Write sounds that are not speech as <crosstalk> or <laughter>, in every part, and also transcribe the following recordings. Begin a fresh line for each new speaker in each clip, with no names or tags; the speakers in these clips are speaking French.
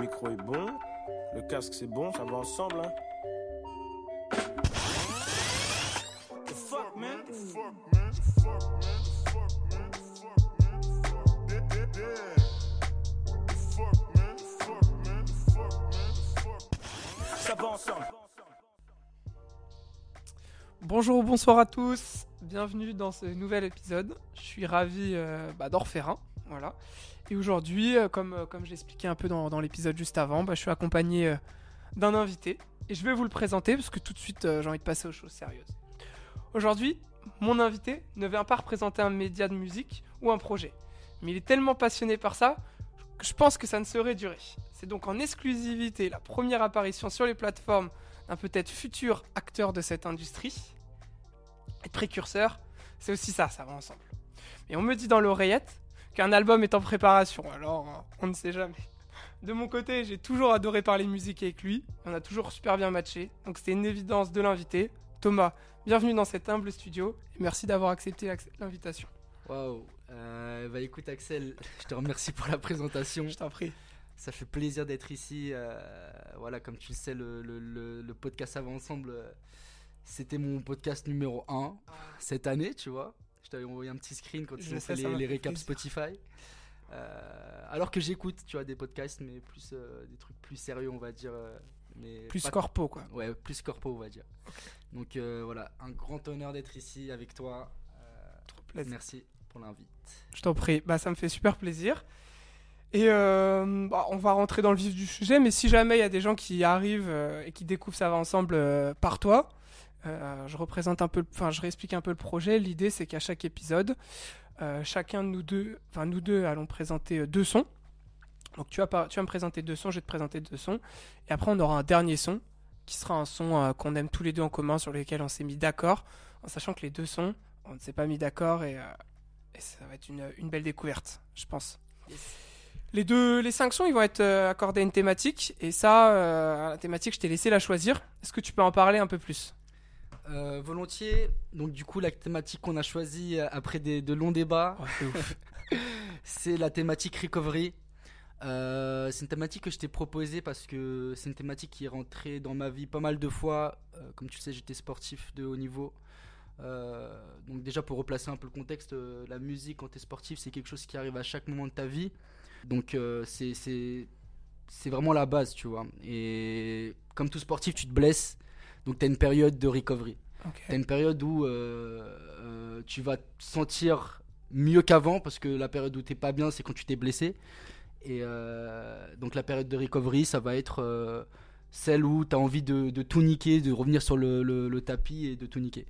micro est bon, le casque c'est bon, ça va ensemble. Hein. The fuck, man? The fuck, man? The fuck, man? The fuck, man? The fuck, man? The fuck, yeah, yeah, yeah. The fuck, man? The fuck, man? The fuck, man? The fuck. Ça va ensemble.
Bonjour ou bonsoir à tous, bienvenue dans ce nouvel épisode. Je suis ravi euh, bah, d'en refaire un, voilà. Et aujourd'hui, euh, comme, euh, comme je l'expliquais un peu dans, dans l'épisode juste avant, bah, je suis accompagné euh, d'un invité et je vais vous le présenter parce que tout de suite j'ai envie de passer aux choses sérieuses. Aujourd'hui, mon invité ne vient pas représenter un média de musique ou un projet, mais il est tellement passionné par ça que je pense que ça ne saurait durer. C'est donc en exclusivité la première apparition sur les plateformes d'un peut-être futur acteur de cette industrie. Être précurseur, c'est aussi ça, ça va ensemble. Et on me dit dans l'oreillette qu'un album est en préparation, alors euh, on ne sait jamais. De mon côté, j'ai toujours adoré parler musique avec lui, on a toujours super bien matché, donc c'était une évidence de l'inviter. Thomas, bienvenue dans cet humble studio et merci d'avoir accepté l'invitation.
Waouh. Euh, bah écoute Axel, je te remercie pour la présentation.
Je t'en prie.
Ça fait plaisir d'être ici. euh, voilà, comme tu le sais, le, le- le- le podcast Avant Ensemble, c'était mon podcast numéro 1 cette année, tu vois. Je t'avais envoyé un petit screen quand ils ont fait les, récaps. Spotify. Euh, alors que j'écoute, tu vois, des podcasts, mais plus euh, des trucs plus sérieux, on va dire. euh, mais
Plus
pas-
corpo quoi.
Ouais, plus corpo, on va dire. Donc euh, voilà, un grand honneur d'être ici avec toi. Euh,
Trop plaisir.
merci pour l'invite.
Je t'en prie, bah, ça me fait super plaisir. Et euh, bah, on va rentrer dans le vif du sujet, mais si jamais il y a des gens qui arrivent euh, et qui découvrent ça va ensemble euh, par toi, euh, je représente un peu, enfin je réexplique un peu le projet. L'idée c'est qu'à chaque épisode, euh, chacun de nous deux, enfin nous deux allons présenter euh, deux sons. Donc tu vas, tu vas me présenter deux sons, je vais te présenter deux sons, et après on aura un dernier son qui sera un son euh, qu'on aime tous les deux en commun, sur lequel on s'est mis d'accord, en sachant que les deux sons, on ne s'est pas mis d'accord et, et ça va être une, une belle découverte, je pense. Les deux, les cinq sons, ils vont être accordés à une thématique, et ça, la thématique, je t'ai laissé la choisir. Est-ce que tu peux en parler un peu plus?
Euh, volontiers. Donc du coup, la thématique qu'on a choisie euh, après des, de longs débats, <laughs> c'est la thématique recovery. Euh, c'est une thématique que je t'ai proposée parce que c'est une thématique qui est rentrée dans ma vie pas mal de fois. Euh, comme tu le sais, j'étais sportif de haut niveau. Donc déjà pour replacer un peu le contexte, la musique quand tu es sportif, c'est quelque chose qui arrive à chaque moment de ta vie. Donc c'est vraiment la base, tu vois. Et comme tout sportif, tu te blesses. Donc tu as une période de recovery.
Ok.
T'as une période où euh, euh, tu vas te sentir mieux qu'avant parce que la période où t'es pas bien, c'est quand tu t'es blessé. Et euh, donc la période de recovery, ça va être celle où tu as envie de, de tout niquer, de revenir sur le, le- le tapis et de tout niquer.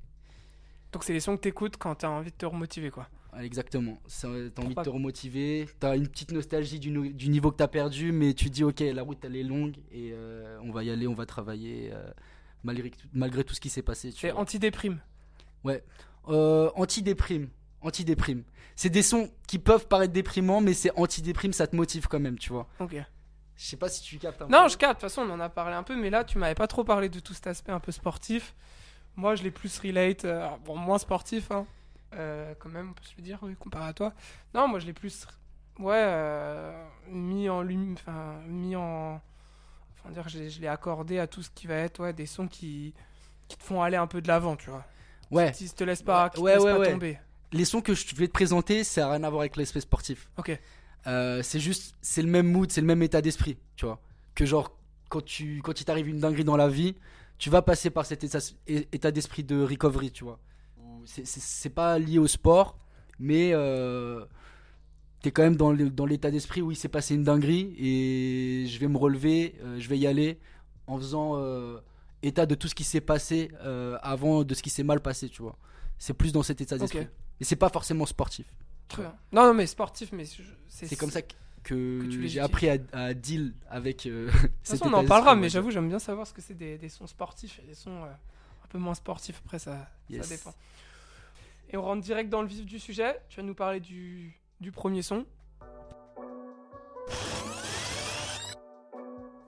Donc c'est les sons que t'écoutes quand t'as envie de te remotiver, quoi.
Exactement. T'as envie de te remotiver. T'as une petite nostalgie du, niveau que t'as perdu, mais tu dis ok, la route elle est longue et euh, on va y aller, on va travailler euh, malgré, malgré tout ce qui s'est passé. tu
C'est anti-déprime.
Euh, anti-déprime. Anti-déprime. C'est des sons qui peuvent paraître déprimants, mais c'est anti-déprime, ça te motive quand même, tu vois.
Ok.
Je sais pas si tu captes un
Non,
peu.
je capte. De toute façon, on en a parlé un peu, mais là, tu m'avais pas trop parlé de tout cet aspect un peu sportif. Moi, je l'ai plus relate. euh, bon, moins sportif, hein. Euh, quand même, on peut se le dire, oui, comparé à toi. Non, moi, je l'ai plus. Ouais, euh, mis en. lum- Enfin, mis en. Enfin, dire, je l'ai- je l'ai accordé à tout ce qui va être ouais, des sons qui, qui te font aller un peu de l'avant, tu vois.
Ouais,
Qui te laissent pas,
Ouais,
qui te laissent
ouais,
pas tomber.
les sons que je voulais te présenter, ça n'a rien à voir avec l'aspect sportif.
Ok.
Euh, c'est juste, c'est le même mood, c'est le même état d'esprit, tu vois. Que genre, quand, tu, quand il t'arrive une dinguerie dans la vie, tu vas passer par cet état, état d'esprit de recovery, tu vois. C'est pas lié au sport, mais euh, t'es quand même dans le- dans l'état d'esprit où il s'est passé une dinguerie et je vais me relever, euh, je vais y aller en faisant euh, état de tout ce qui s'est passé euh, avant de ce qui s'est mal passé, tu vois. C'est plus dans cet état d'esprit.
Ok.
Mais c'est pas forcément sportif.
Très bien. Non, non, mais sportif, mais je-
C'est comme ça que, que
Que tu
j'ai appris à, à deal avec. <laughs>
De toute façon, on en parlera, mais j'avoue, j'aime bien savoir ce que c'est des, des sons sportifs et des sons un peu moins sportifs. Après, ça,
Yes.
ça dépend. Et on rentre direct dans le vif du sujet. Tu vas nous parler du, du premier son.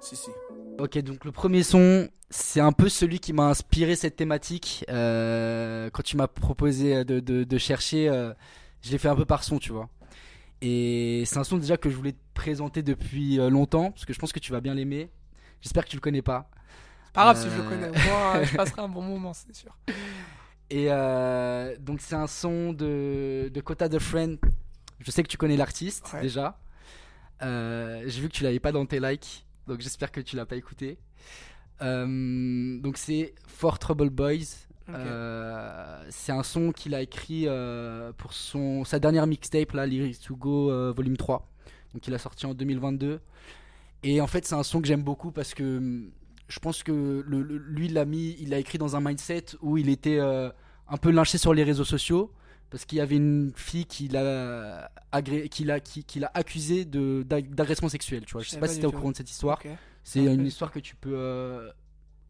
Si, si.
Ok, donc le premier son, c'est un peu celui qui m'a inspiré cette thématique. Euh, quand tu m'as proposé de, de- de chercher, euh, je l'ai fait un peu par son, tu vois. Et c'est un son déjà que je voulais te présenter depuis euh, longtemps, parce que je pense que tu vas bien l'aimer. J'espère que tu le connais pas.
Pas grave si je le
Euh.
connais. Moi, je <laughs> passerai un bon moment, c'est sûr.
Et euh, donc c'est un son de, de Kota the Friend. Je sais que tu connais l'artiste
Ouais.
déjà. Euh, J'ai vu que tu l'avais pas dans tes likes, donc j'espère que tu l'as pas écouté. Euh, donc c'est For Trouble Boys. Euh, c'est un son qu'il a écrit pour son, sa dernière mixtape, là, Lyrics to Go Volume 3. Donc il a sorti en 2022. Et en fait, c'est un son que j'aime beaucoup parce que hum, je pense que le, le- lui, il l'a mis, il l'a écrit dans un mindset où il était un peu lynché sur les réseaux sociaux parce qu'il y avait une fille qui l'a agré- qui l'a qui, qui l'a accusé de d'ag- d'agression sexuelle. Tu vois, je, sais pas
pas
si t'es au courant de cette histoire. C'est une histoire que tu peux euh,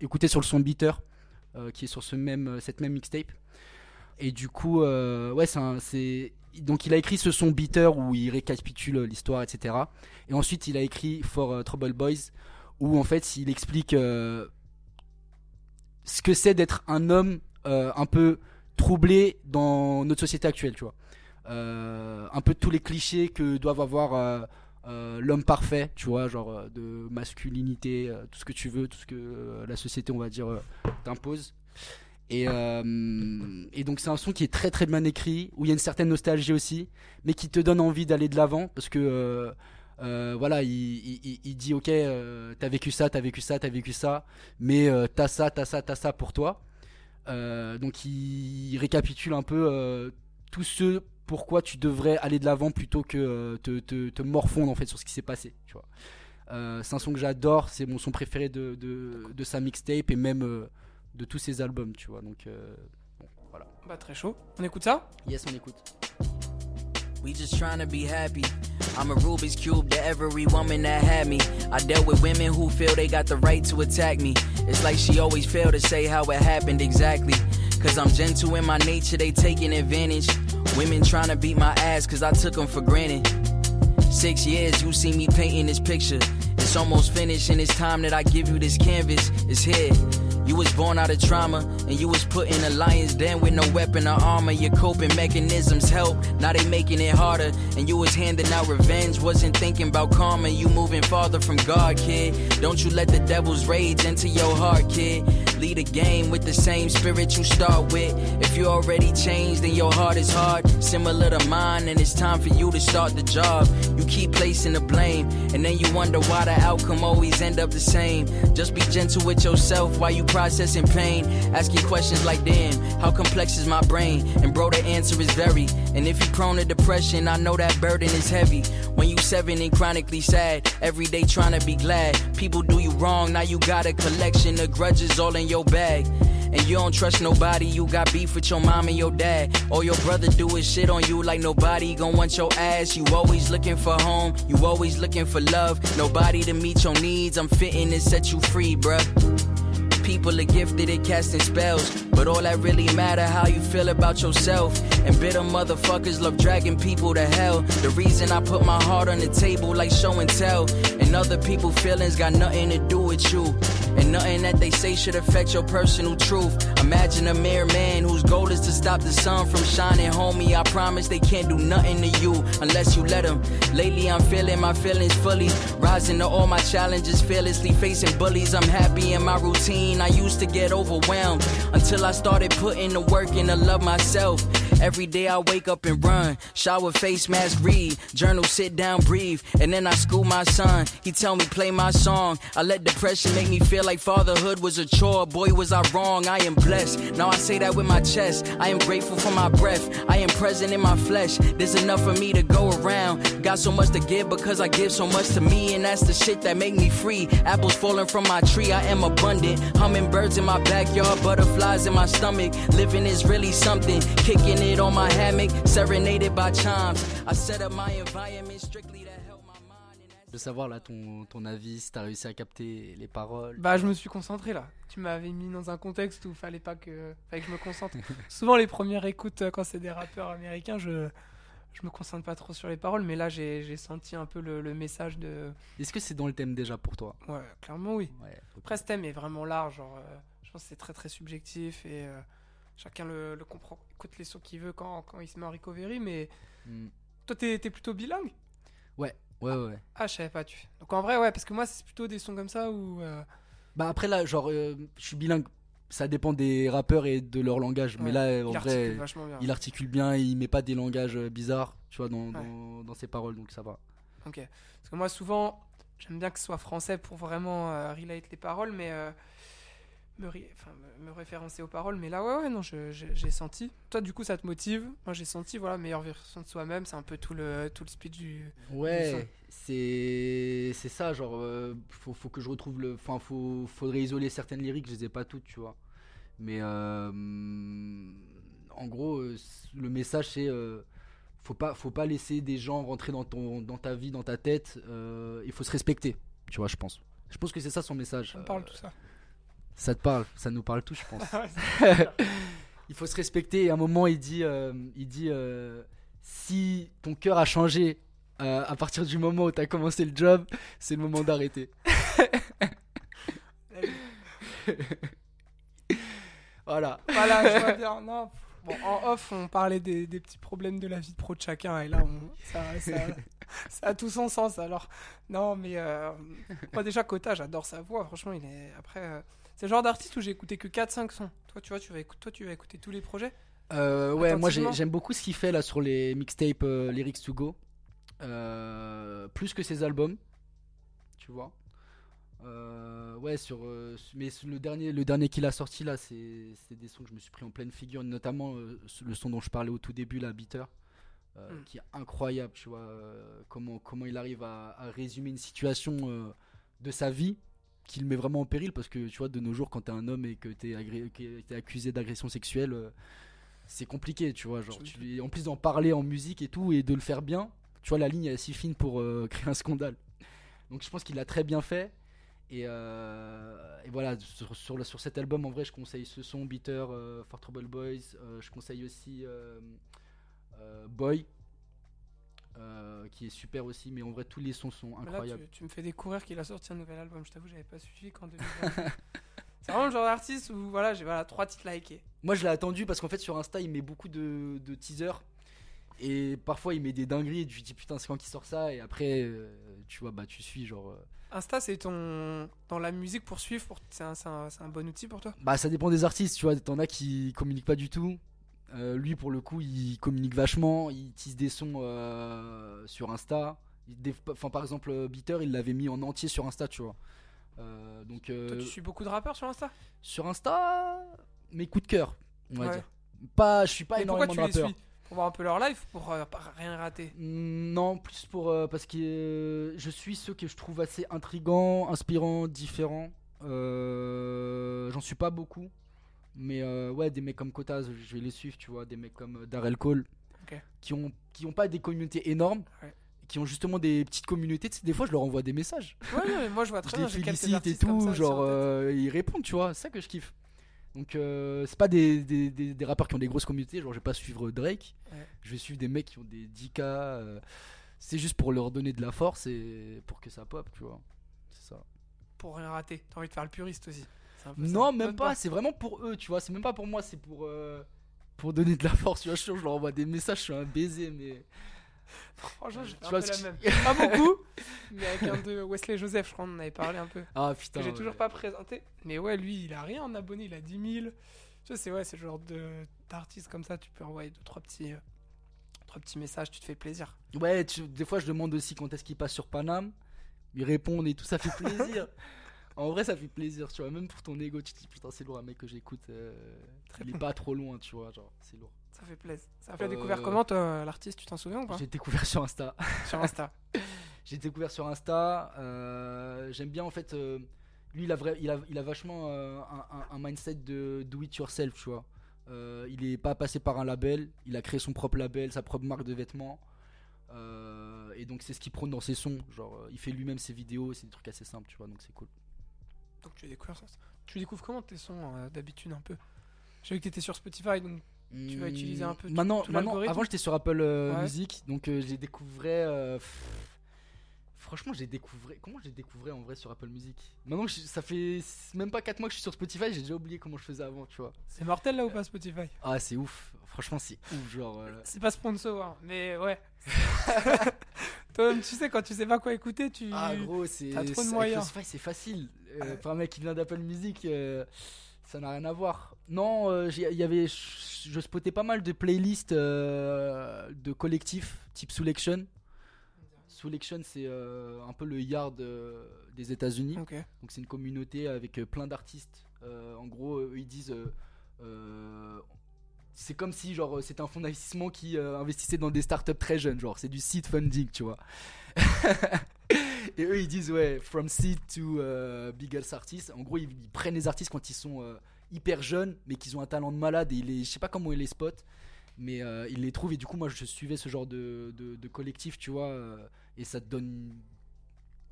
écouter sur le son Beater, euh, qui est sur ce même, euh, cette même mixtape. Et du coup, euh, ouais, c'est donc il a écrit ce son Beater où il récapitule l'histoire, etc. Et ensuite, il a écrit For Trouble Boys, où en fait, il explique ce que c'est d'être un homme un peu troublé dans notre société actuelle, tu vois. Euh, un peu tous les clichés que doivent avoir euh, euh, l'homme parfait, tu vois, genre de masculinité, tout ce que tu veux, tout ce que la société, on va dire, t'impose. Et, donc c'est un son qui est très très bien écrit, où il y a une certaine nostalgie aussi, mais qui te donne envie d'aller de l'avant, parce que voilà, il, dit ok, t'as vécu ça, t'as vécu ça, t'as vécu ça, mais t'as ça, t'as ça, t'as ça pour toi. Euh, donc il, récapitule un peu euh, tout ce pourquoi tu devrais aller de l'avant plutôt que euh, te, te, te morfondre en fait sur ce qui s'est passé. Tu vois. Euh, c'est un son que j'adore, c'est mon son préféré de, de, de sa mixtape et même euh, de tous ses albums, tu vois. Donc euh, bon, voilà.
Bah, très chaud. On écoute ça?
Yes, on écoute.
We just trying to be happy. I'm a Rubik's Cube to every woman that had me. I dealt with women who feel they got the right to attack me. It's like she always failed to say how it happened exactly. Cause I'm gentle in my nature, they taking advantage. Women trying to beat my ass cause I took them for granted. Six years, you see me painting this picture. It's almost finished, and it's time that I give you this canvas. It's here. You was born out of trauma, and you was put in a lion's den with no weapon or armor. Your coping mechanisms help, now they making it harder. And you was handing out revenge, wasn't thinking about karma. You moving farther from God, kid. Don't you let the devil's rage into your heart, kid. Lead a game with the same spirit you start with. If you already changed and your heart is hard, similar to mine, and it's time for you to start the job. You keep placing the blame, and then you wonder why the outcome always end up the same. Just be gentle with yourself while you processing pain. Asking questions like, damn, how complex is my brain? And bro, the answer is very. And if you're prone to depression, I know that burden is heavy. When you seven and chronically sad, every day trying to be glad. People do you wrong, now you got a collection of grudges all in your bag. And you don't trust nobody, you got beef with your mom and your dad. Or your brother do his shit on you like nobody gon' want your ass. You always looking for home, you always looking for love. Nobody to meet your needs, I'm fitting to set you free, bruh. People are gifted at casting spells, but all that really matter how you feel about yourself. And bitter motherfuckers love dragging people to hell. The reason I put my heart on the table like show and tell, and other people feelings got nothing to do with you. And nothing that they say should affect your personal truth. Imagine a mere man whose goal is to stop the sun from shining, homie. I promise they can't do nothing to you unless you let them. Lately, I'm feeling my feelings fully, rising to all my challenges fearlessly, facing bullies. I'm happy in my routine. I used to get overwhelmed until I started putting the work in to love myself. Every day I wake up and run, shower, face mask, read, journal, sit down, breathe, and then I school my son. He tell me play my song. I let depression make me feel like fatherhood was a chore. Boy, was I wrong. I am blessed. Now I say that with my chest. I am grateful for my breath. I am present in my flesh. There's enough for me to go around. Got so much to give because I give so much to me, and that's the shit that make me free. Apples falling from my tree. I am abundant. Hummingbirds in my backyard, butterflies in my stomach. Living is really something. Kicking it on my hammock, serenaded by chimes. I set up my environment strictly to help my mind. and that's-
Je veux savoir là ton, ton avis, si t'as réussi à capter les paroles.
Bah, je me suis concentré là. Tu m'avais mis dans un contexte où fallait pas que, fallait que je me concentre. <laughs> Souvent, les premières écoutes, euh, quand c'est des rappeurs américains, je, je me concentre pas trop sur les paroles, mais là, j'ai j'ai senti un peu le, le message de.
Est-ce que c'est dans le thème déjà pour toi?
Ouais, clairement, oui.
Ouais.
Après, ce thème est vraiment large. Genre, euh, je pense que c'est très très subjectif et euh, chacun le, le comprend. Écoute les sons qu'il veut quand, quand il se met en recovery, mais
Mm.
Toi, t'es t'es plutôt bilingue?
Ouais, ouais, ouais.
Ah, je savais pas, tu. Donc en vrai, ouais, parce que moi, c'est plutôt des sons comme ça où. euh,
Bah après là, genre, euh, je suis bilingue. Ça dépend des rappeurs et de leur langage.
ouais,
Mais là, en
il
vrai,
articule vachement bien.
il articule bien, il met pas des langages euh, bizarres, tu vois, dans,
Ouais.
dans, dans ses paroles, donc ça va.
Ok. Parce que moi, souvent, j'aime bien que ce soit français pour vraiment euh, relate les paroles, mais. euh, me, enfin, me, référencer aux paroles. Mais là, ouais, ouais, non, j'ai senti. Toi, du coup, ça te motive. Moi, j'ai senti, voilà, meilleure version de soi-même. C'est un peu tout le, tout le speech du.
Ouais, c'est ça, genre, euh, faut, faut que je retrouve le. Enfin, faut, faudrait isoler certaines lyriques, je les ai pas toutes, tu vois. Mais euh, en gros, euh, le message c'est. euh, faut pas, faut pas laisser des gens rentrer dans, ton, dans ta vie, dans ta tête. il faut se respecter, tu vois, je pense. Je pense que c'est ça son message.
Me parle tout ça.
Ça te parle, ça nous parle tous, je pense. <laughs> <laughs> Il faut se respecter. Et à un moment, il dit, euh, il dit euh, si ton cœur a changé euh, à partir du moment où tu as commencé le job, c'est le moment d'arrêter. <laughs> voilà.
Voilà, je vois bien. Non. Bon, en off, on parlait des, des petits problèmes de la vie de pro de chacun, et là, on, ça, ça, ça a tout son sens. Alors, non, mais euh, moi, déjà, Kota, j'adore sa voix. Franchement, il est. Après, euh, c'est le genre d'artiste où j'ai écouté que 4-5 sons. Toi, tu vois, tu vas, écouter, toi, tu vas écouter tous les projets?
Euh, ouais, moi j'aime beaucoup ce qu'il fait là sur les mixtapes euh, Lyrics to Go. Euh, plus que ses albums. Tu vois. Euh, ouais, sur. mais le dernier, le dernier qu'il a sorti là, c'est des sons que je me suis pris en pleine figure, notamment le son dont je parlais au tout début, la Bitter. euh,
Mm.
qui est incroyable, tu vois, comment, comment il arrive à, à résumer une situation de sa vie qu'il met vraiment en péril parce que tu vois de nos jours quand t'es un homme et que t'es accusé d'agression sexuelle euh, c'est compliqué tu vois genre en plus d'en parler en musique et tout et de le faire bien tu vois la ligne est si fine pour euh, <laughs> créer un scandale. Donc je pense qu'il l'a très bien fait. Et, euh, voilà sur, sur, le- cet album en vrai je conseille ce son Bitter For Trouble Boys. Je conseille aussi Boy euh, qui est super aussi mais en vrai tous les sons sont
Mais Là,
incroyables
tu, tu me fais découvrir qu'il a sorti un nouvel album. Je t'avoue, j'avais pas suivi 2020. <laughs> c'est vraiment le genre d'artiste où voilà, j'ai voilà, trois titres likés.
Moi, je l'ai attendu parce qu'en fait, sur Insta, il met beaucoup de, de teasers. Et parfois, il met des dingueries. Et tu te dis, putain, c'est quand qu'il sort ça? Et après, euh, tu vois, bah, tu suis, genre. euh,
Insta, c'est ton. Dans la musique pour suivre, pour... c'est un, un- c'est un bon outil pour toi?
Bah, ça dépend des artistes, tu vois. T'en as qui communiquent pas du tout. Euh, lui, pour le coup, il communique vachement. Il tease des sons euh, sur Insta. Il dé- Enfin, par exemple, euh, Bitter, il l'avait mis en entier sur Insta, tu vois. Euh, donc,
Toi, tu suis beaucoup de rappeurs sur Insta?
Sur Insta, mes coups de cœur, on va
Ouais.
dire. Pas, je suis pas
Mais
énormément
tu
de
les
rappeurs.
Pour voir un peu leur live Pour rien rater?
Mm, Non, plus pour parce que je suis ceux que je trouve assez intrigants, inspirants, différents. J'en suis pas beaucoup, mais euh, ouais, des mecs comme Kotaz, je vais les suivre, tu vois, des mecs comme euh, Darrell Cole, qui ont qui ont pas des communautés énormes,
Ouais.
qui ont justement des petites communautés. Tu sais, des fois, je leur envoie des messages,
Ouais, ouais, mais moi je vois
je
très
les
bien. j'ai quelques
félicite et tout,
ça
genre euh, ils répondent, tu vois, c'est ça que je kiffe. Donc euh, c'est pas des, des, des, des rappeurs qui ont des grosses communautés, genre je vais pas suivre Drake,
Ouais.
je vais suivre des mecs qui ont des 10k, euh, c'est juste pour leur donner de la force et pour que ça pop, tu vois. C'est ça.
Pour rien rater. T'as envie de faire le puriste aussi.
Non, même pas, c'est vraiment pour eux, tu vois, c'est même pas pour moi, c'est pour euh, pour donner de la force, tu vois, je, leur envoie des messages, je suis un baiser mais <laughs>
Franchement,
Tu
un peu
ce
la même. Pas <laughs> beaucoup, mais avec un de Wesley Joseph, je crois qu'on en avait parlé un peu.
ah
Que
putain.
j'ai
ouais.
toujours pas présenté. Mais ouais, lui, il a rien en abonné, il a 10 000. Tu vois, c'est ouais, c'est le genre d'artiste comme ça, tu peux envoyer deux, trois petits, euh, trois petits messages, tu te fais plaisir.
Ouais, tu- des fois je demande aussi quand est-ce qu'ils passent sur Paname. Ils répondent et tout, ça fait plaisir. <laughs> en vrai, ça fait plaisir, tu vois. Même pour ton ego, tu te dis putain, c'est lourd, un mec que j'écoute. euh, il est pas trop loin, tu vois. Genre, c'est lourd.
Ça fait plaisir. Ça fait
Euh,
découvert comment, l'artiste, tu t'en souviens ou pas?
J'ai découvert sur Insta. <laughs>
Sur Insta.
J'ai découvert sur Insta. euh, J'aime bien en fait. euh, lui, il a, vrai, il a, il a vachement un, un- mindset de do it yourself, tu vois. Il est pas passé par un label. Il a créé son propre label, sa propre marque de vêtements. Et donc, c'est ce qu'il prône dans ses sons. Genre, il fait lui-même ses vidéos. C'est des trucs assez simples, tu vois. Donc, c'est cool.
Donc tu découvres ça. Tu découvres comment tes sons euh, d'habitude un peu? J'ai vu que t'étais sur Spotify, donc Tu vas utiliser un peu
Maintenant,
tout
maintenant avant, j'étais sur Apple euh,
Ouais.
Music. Donc, euh, j'ai découvert. euh, pff, franchement, j'ai découvert. Comment j'ai découvert en vrai sur Apple Music? Maintenant, je- ça fait même pas 4 mois que je suis sur Spotify, j'ai déjà oublié comment je faisais avant, tu vois.
C'est mortel là ou pas Spotify?
Ah, c'est ouf. Franchement, c'est ouf. Genre. euh,
C'est pas sponsor, hein, mais ouais. <laughs> Toi-même, tu sais, quand tu sais pas quoi écouter, tu.
Ah, gros, c'est.
T'as trop de moyens.
Spotify, c'est facile. Euh. Pour un mec qui vient d'Apple Music, euh, ça n'a rien à voir. Non, euh, y avait. Je je spottais pas mal de playlists euh, de collectifs, type Selection. Selection, c'est euh, un peu le yard euh, des États-Unis. Donc c'est une communauté avec euh, plein d'artistes. En gros, eux, ils disent, c'est comme si genre c'était un fonds d'investissement qui euh, investissait dans des startups très jeunes. Genre c'est du seed funding, tu vois. <laughs> Et eux ils disent ouais, from seed to euh, biggest artist. En gros ils, ils prennent les artistes quand ils sont euh, hyper jeunes, mais qu'ils ont un talent de malade et ils les, je sais pas comment ils les spotent. Mais euh, ils les trouvent et du coup moi je suivais ce genre de, de, de collectif tu vois euh, et ça te donne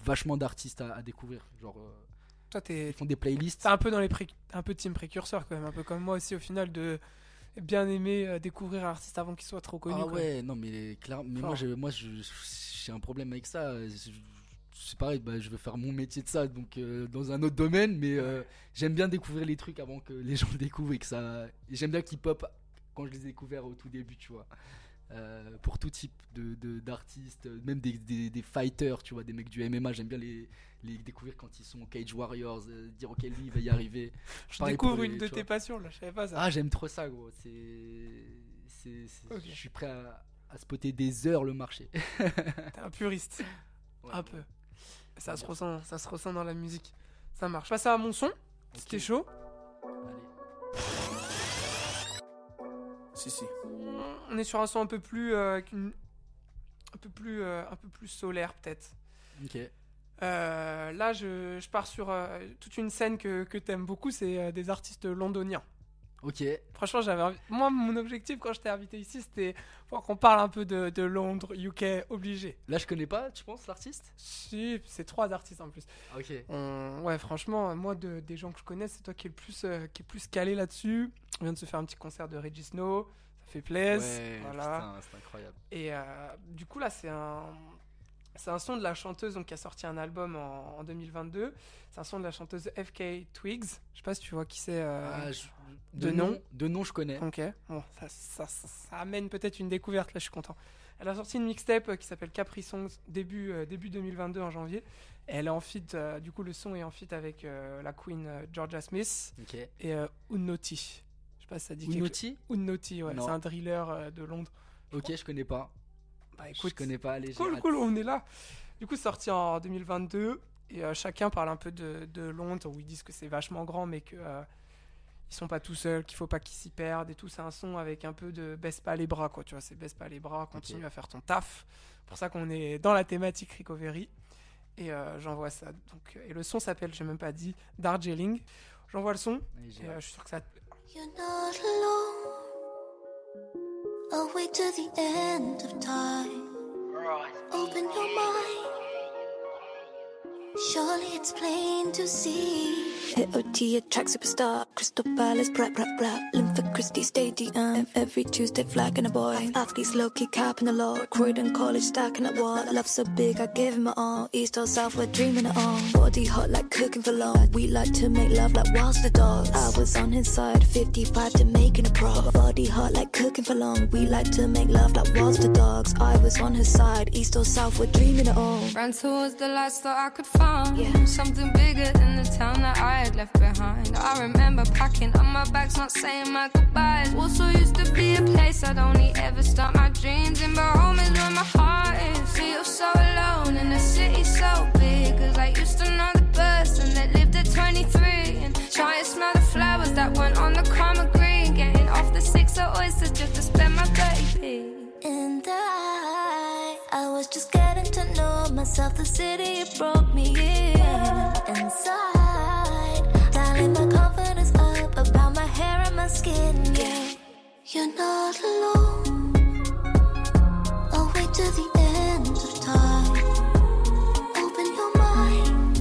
vachement d'artistes à, à découvrir genre euh,
Toi, t'es
ils font des playlists
t'es un peu dans les pré- un peu team précurseur quand même, un peu comme moi aussi au final de bien aimer euh, découvrir un artiste avant qu'il soit trop connu.
ah
quoi.
ouais non mais clair mais moi je moi je j'ai un problème avec ça c'est pareil bah, je veux faire mon métier de ça donc euh, dans un autre domaine mais euh, j'aime bien découvrir les trucs avant que les gens le <laughs> découvrent et que ça j'aime bien qu'ils pop quand je les ai découverts au tout début tu vois Euh, pour tout type de de- d'artistes même des, des, des fighters tu vois des mecs du MMA j'aime bien les les découvrir quand ils sont Cage Warriors euh, dire ok lui il va y arriver
Je
Pareil
découvre
les-
une de tes
vois.
passions là, je savais pas ça.
Ah, j'aime trop ça, gros. C'est. c'est- c'est-
Ok.
Je suis prêt à, à spotter des heures le marché. <laughs>
T'es un puriste.
Ouais.
Un peu. Ça se ressent, ça se ressent dans la musique. Ça marche. Je passe à mon son. C'était
Ok.
chaud.
Allez.
Si, si.
On est sur un son un peu plus, euh, un peu plus, euh, un peu plus solaire peut-être.
Ok.
Euh, là, je, je pars sur toute une scène que, que t'aimes beaucoup, c'est des artistes londoniens.
Ok.
Franchement, j'avais moi mon objectif quand je t'ai invité ici, c'était pour qu'on parle un peu de, de Londres, UK, obligé.
Là, je connais pas, tu penses, l'artiste?
Si, c'est trois artistes en plus.
Ah, Ok.
On- Ouais, franchement, moi, de, des gens que je connais, c'est toi qui est le plus, euh, qui est plus calé là-dessus. On vient de se faire un petit concert de Regis Snow, ça fait plaisir.
Ouais,
voilà.
c'est incroyable.
Et euh, du coup, là, c'est un, c'est un son de la chanteuse donc, qui a sorti un album en, en 2022. C'est un son de la chanteuse FK Twigs. Je sais pas si tu vois qui c'est. euh,
Ah, je-
de
de,
nom
De nom, je connais.
Ok, bon, ça, ça- ça- ça amène peut-être une découverte, là je suis content. Elle a sorti une mixtape euh, qui s'appelle Capri Songs début, euh, début 2022 en janvier. Et elle est en feat, euh, du coup le son est en feat avec euh, la queen Georgia Smith
Ok.
et Unnoti. Je pas si ça dit quelque chose. Unnoti, ouais, c'est un driller euh, de Londres.
Ok, je connais pas.
Bah
je
écoute,
connais pas. Allez,
cool, cool, on est là. Du coup, sorti en 2022 et euh, chacun parle un peu de, de Londres où ils disent que c'est vachement grand mais que euh, ils sont pas tout seuls, qu'il faut pas qu'ils s'y perdent et tout. C'est un son avec un peu de baisse pas les bras quoi, tu vois, c'est baisse pas les bras, continue à faire ton taf. Pour ça qu'on est dans la thématique recovery et euh, j'envoie ça. Donc et le son s'appelle, j'ai même pas dit, Darjeeling. J'envoie le son et je suis sûr que ça.
You're not alone. I'll wait to the end of time. Open your mind. Surely it's plain to see.
HOT attract superstar. Crystal Palace, rap, rap, rap. Linford Christie Stadium. Every Tuesday, flagging a boy. Athletes low key capping the law. Croydon College stacking at wall. Love so big, I give him my all. East or South, we're dreaming it all. Body hot like cooking for long. We like to make love like whilst the dogs. I was on his side, 55 to making a pro. Body hot like cooking for long. We like to make love like whilst the dogs. I was on his side, East or South, we're dreaming it all.
Ran towards the lights that I could find.
Yeah.
Something bigger than the town that I had left behind. I remember packing up my bags, not saying my goodbyes. Also used to be a place I'd only ever start my dreams in, but home is where my heart is. Feel so alone in a city so big. Cause I used to know the person that lived at 23 and try and smell the flowers that went on the karma green. Getting off the six of oysters just to
myself. The city it broke me in. Inside, dialing my confidence up about my hair and my skin. Yeah, you're not alone. Away to the end of time. Open your mind.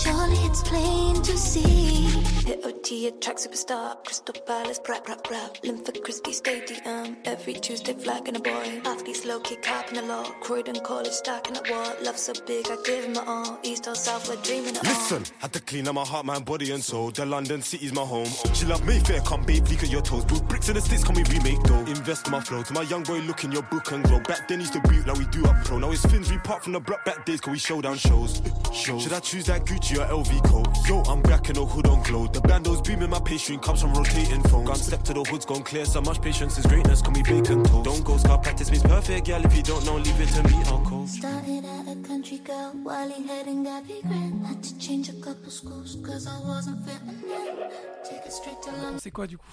Surely it's plain to see.
HOT T, a track superstar. Crystal Palace, rap, rap, rap. Lympha Christie Stadium. Every Tuesday, flagging a boy. Athletes low key capping a lot. Croydon College stacking up what? Love so big, I give him my all. East or South, we're dreaming it all.
Listen, had to clean up my heart, mind, body, and soul. The London city's my home. She love Mayfair, come babe, leak at your toes. Put bricks in the sticks, can we remake though? Invest in my flow. To my young boy, look in your book and grow. Back then, used to boot like we do up pro. Now it's fins, we part from the block back days, cause we show down shows. shows. Should I choose that Gucci or LV coat? Yo, I'm back in the hood on glow. The bandos beaming, my pastry comes from rotating phones. Gun step to the hood's gone clear, so much patience is greatness, can we bacon toast? Don't go scar practice means perfect, girl. If you don't know, leave it to me, I'll coach.
Started out a country girl, Wally head and Gabby Grant. Had to change a couple schools, cause I wasn't fitting in. Take it straight to London.
C'est quoi du coup?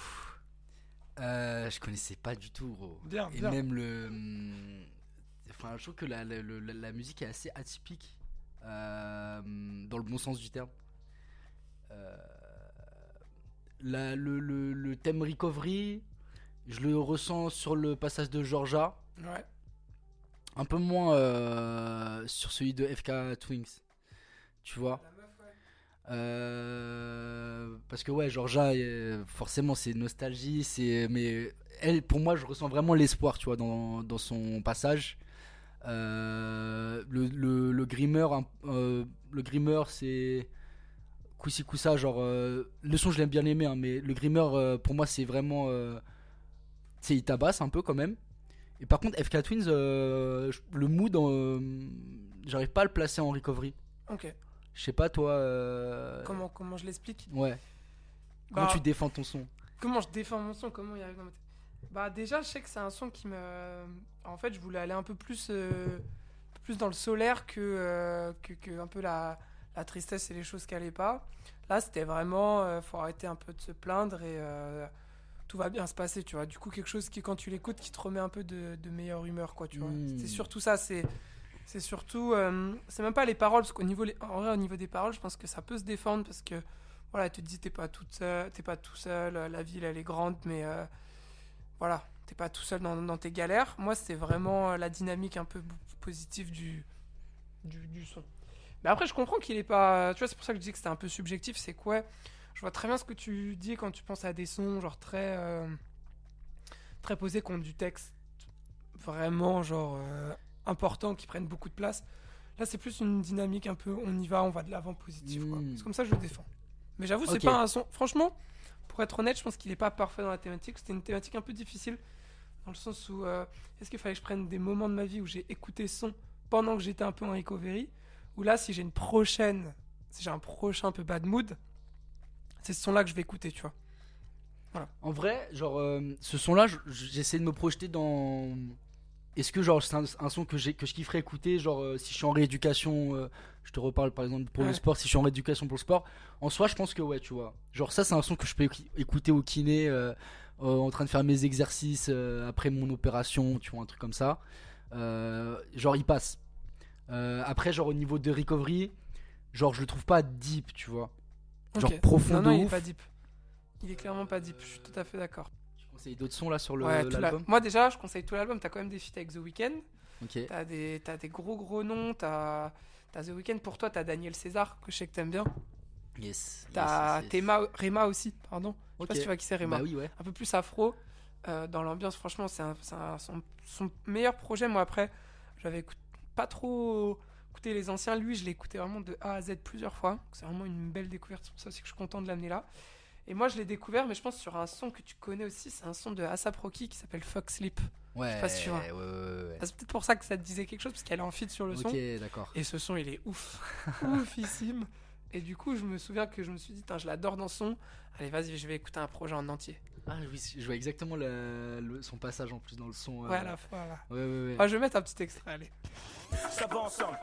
Euh, je connaissais pas du tout, gros.
Bien,
Et
bien.
même le. hum, Enfin, je trouve que la, la, la- la musique est assez atypique. euh, dans le bon sens du terme. Euh, la- le, le- le thème recovery, je le ressens sur le passage de Georgia.
Ouais.
Un peu moins euh, sur celui de FK Twins. Tu vois Euh, parce que ouais Georgia forcément c'est nostalgie c'est mais elle pour moi je ressens vraiment l'espoir tu vois dans, dans son passage Euh, le, le, le grimmer euh, le grimmer c'est Koussi Koussa genre euh, le son je l'aime bien aimé hein, mais le grimmer euh, pour moi c'est vraiment euh, tu sais il tabasse un peu quand même. Et par contre FK Twins le mood j'arrive pas à le placer en recovery.
Ok.
je sais pas toi
Comment, comment je l'explique?
Ouais. Comment
Bah,
tu défends ton son?
Comment je défends mon son? Comment il arrive dans ma tête? Bah déjà, je sais que c'est un son qui me... En fait, je voulais aller un peu plus, plus dans le solaire que, euh, que, que un peu la, la tristesse et les choses qui allaient pas. Là, c'était vraiment... euh, faut arrêter un peu de se plaindre et euh, tout va bien se passer, tu vois. Du coup, quelque chose qui, quand tu l'écoutes, qui te remet un peu de, de meilleure humeur, quoi, tu vois.
Mm.
C'est surtout ça, c'est... C'est surtout... euh, c'est même pas les paroles, parce qu'au niveau, les- en vrai, au niveau des paroles, je pense que ça peut se défendre, parce que voilà, tu te dis t'es pas toute seule, t'es pas tout seul, la ville elle est grande, mais voilà, t'es pas tout seul dans, dans tes galères. Moi, c'est vraiment la dynamique un peu positive du, du, du son. Mais après, je comprends qu'il est pas. Tu vois, c'est pour ça que je dis que c'était un peu subjectif. C'est quoi Je vois très bien ce que tu dis quand tu penses à des sons, genre très. euh, très posés, ont du texte vraiment, genre. euh, important, qui prennent beaucoup de place. Là, c'est plus une dynamique un peu on y va, on va de l'avant positif. quoi.
Mm.
C'est comme ça que je le défends. Mais j'avoue, c'est pas un son. Franchement, pour être honnête, je pense qu'il est pas parfait dans la thématique. C'était une thématique un peu difficile. Dans le sens où. euh, Est-ce qu'il fallait que je prenne des moments de ma vie où j'ai écouté son pendant que j'étais un peu en recovery? Ou là, si j'ai une prochaine. Si j'ai un prochain peu bad mood, c'est ce son-là que je vais écouter, tu vois.
En vrai, genre, euh, ce son-là, je- j'essaie de me projeter dans. Est-ce que, genre, c'est un, un son que, j'ai- que je kifferais écouter, genre, euh, si je suis en rééducation, euh, je te reparle par exemple pour le sport, si je suis en rééducation pour le sport, en soi, je pense que, ouais, tu vois. Genre, ça, c'est un son que je peux écou- écouter au kiné, euh, en train de faire mes exercices après mon opération, tu vois, un truc comme ça. Genre, il passe. Euh, après, genre, au niveau de recovery, genre, je le trouve pas deep, tu vois. Genre,
Ok.
profond
Non,
de
non, il est
ouf.
pas deep. Il est clairement pas deep, je suis tout à fait d'accord.
Tu conseilles d'autres sons là sur le-
Ouais, la-
l'album?
Moi, déjà, je conseille tout l'album. T'as quand même des feats avec The Weeknd.
Ok.
T'as des, t'as des gros gros noms. T'as as The Weeknd pour toi. T'as Daniel César, que je sais que t'aimes bien.
Yes.
T'as
yes, yes,
Rema aussi, pardon. Je sais pas si tu vois qui c'est Rema.
Bah oui, ouais.
Un peu plus afro. euh, dans l'ambiance, franchement, c'est un- c'est un- son, son meilleur projet. Moi, après, j'avais écout- pas trop écouté les anciens. Lui, je l'ai écouté vraiment de A à Z plusieurs fois. C'est vraiment une belle découverte. C'est pour ça aussi que je suis content de l'amener là. Et moi, je l'ai découvert, mais je pense sur un son que tu connais aussi. C'est un son de Asap Rocky qui s'appelle Fuck Sleep.
Ouais,
pas si tu vois.
ouais, ouais, ouais, ouais.
C'est peut-être pour ça que ça te disait quelque chose, parce qu'elle est en feat sur le son.
Ok, d'accord.
Et ce son, il est ouf. <laughs> Oufissime. Et du coup, je me souviens que je me suis dit, je l'adore dans son. Allez, vas-y, je vais écouter un projet en entier.
Ah oui, je vois exactement le- le- son passage en plus dans le son. euh,
Ouais, à la fois, là.
Ouais, ouais, ouais.
Ah, je vais mettre un petit extrait, allez.
Ça va ensemble.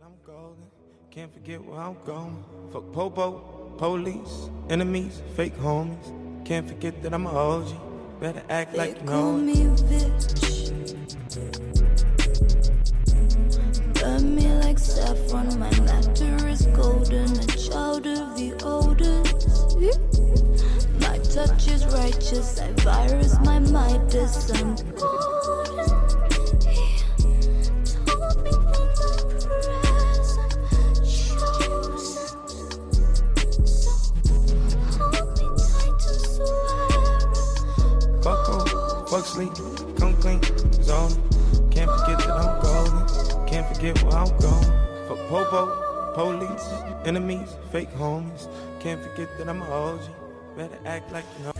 I'm golden. Can't forget where I'm going. Fuck popo, police, enemies, fake homies. Can't forget that I'm a OG. Better act
They
like you
call
know
me bitch. Burn me like saffron, my matter is golden, a child of the oldest. touch is righteous. I virus my might is some. Fuck sleep, come clean, zone. Can't forget that I'm golden. Can't
forget where I'm going. Fuck popo, police, enemies, fake homies. Can't forget that I'm a OG. Better act like you know.